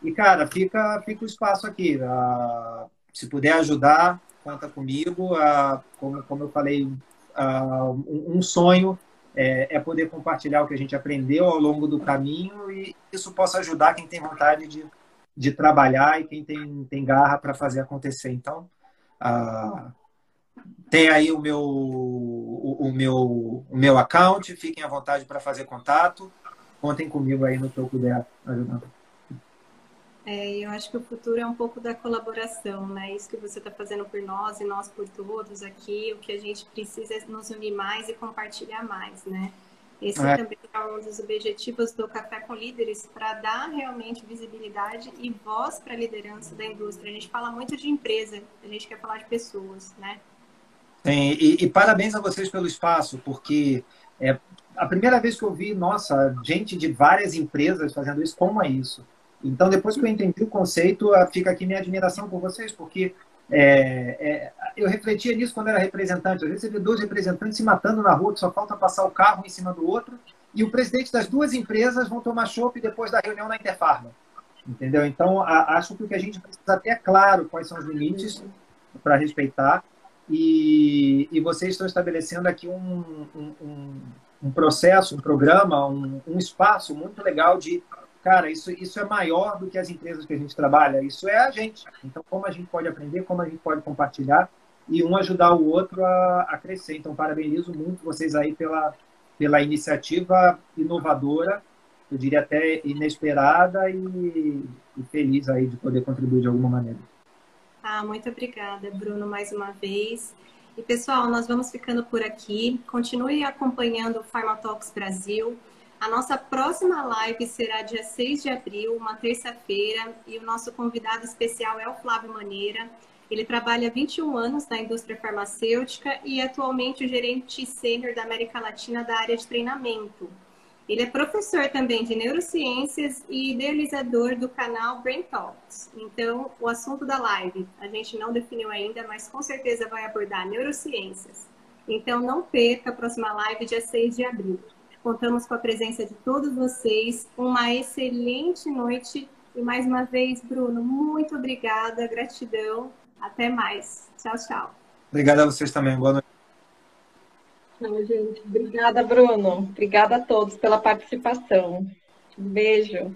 E, cara, fica, fica o espaço aqui. Uh, se puder ajudar, conta comigo. Uh, como, como eu falei, uh, um, um, sonho é, é, poder compartilhar o que a gente aprendeu ao longo do caminho e isso possa ajudar quem tem vontade de de trabalhar e quem tem, tem garra para fazer acontecer. Então, ah, tem aí o meu, o, o, meu, o meu account, fiquem à vontade para fazer contato. Contem comigo aí no que eu puder ajudar. É, eu acho que o futuro é um pouco da colaboração, né? Isso que você está fazendo por nós e nós por todos aqui. O que a gente precisa é nos unir mais e compartilhar mais, né? Esse é. também é um dos objetivos do Café com Líderes, para dar realmente visibilidade e voz para a liderança da indústria. A gente fala muito de empresa, a gente quer falar de pessoas, né? Sim, e, e parabéns a vocês pelo espaço, porque é a primeira vez que eu vi, nossa, gente de várias empresas fazendo isso, como é isso? Então, depois que eu entendi o conceito, fica aqui minha admiração por vocês, porque é, é, eu refletia nisso quando era representante. Às vezes você vê dois representantes se matando na rua, que só falta passar o carro em cima do outro, e o presidente das duas empresas vão tomar chopp depois da reunião na Interfarma. Entendeu? Então, a, acho que o que a gente precisa ter é claro quais são os limites para respeitar, e, e vocês estão estabelecendo aqui um, um, um processo, um programa, um, um espaço muito legal de cara, isso, isso é maior do que as empresas que a gente trabalha, isso é a gente. Então, como a gente pode aprender, como a gente pode compartilhar e um ajudar o outro a, a crescer. Então, parabenizo muito vocês aí pela, pela iniciativa inovadora, eu diria até inesperada e, e feliz aí de poder contribuir de alguma maneira. Ah, muito obrigada, Bruno, mais uma vez. E pessoal, nós vamos ficando por aqui. Continue acompanhando o Pharmatalks Brasil. A nossa próxima live será dia 6 de abril, uma terça-feira, e o nosso convidado especial é o Flávio Maneira. Ele trabalha 21 anos na indústria farmacêutica e é atualmente o gerente sênior da América Latina da área de treinamento. Ele é professor também de neurociências e idealizador do canal Brain Talks. Então, o assunto da live a gente não definiu ainda, mas com certeza vai abordar neurociências. Então, não perca a próxima live, dia 6 de abril. Contamos com a presença de todos vocês. Uma excelente noite. E mais uma vez, Bruno, muito obrigada, gratidão. Até mais. Tchau, tchau. Obrigado a vocês também. Boa noite. Tchau, gente. Obrigada, Bruno. Obrigada a todos pela participação. Um beijo.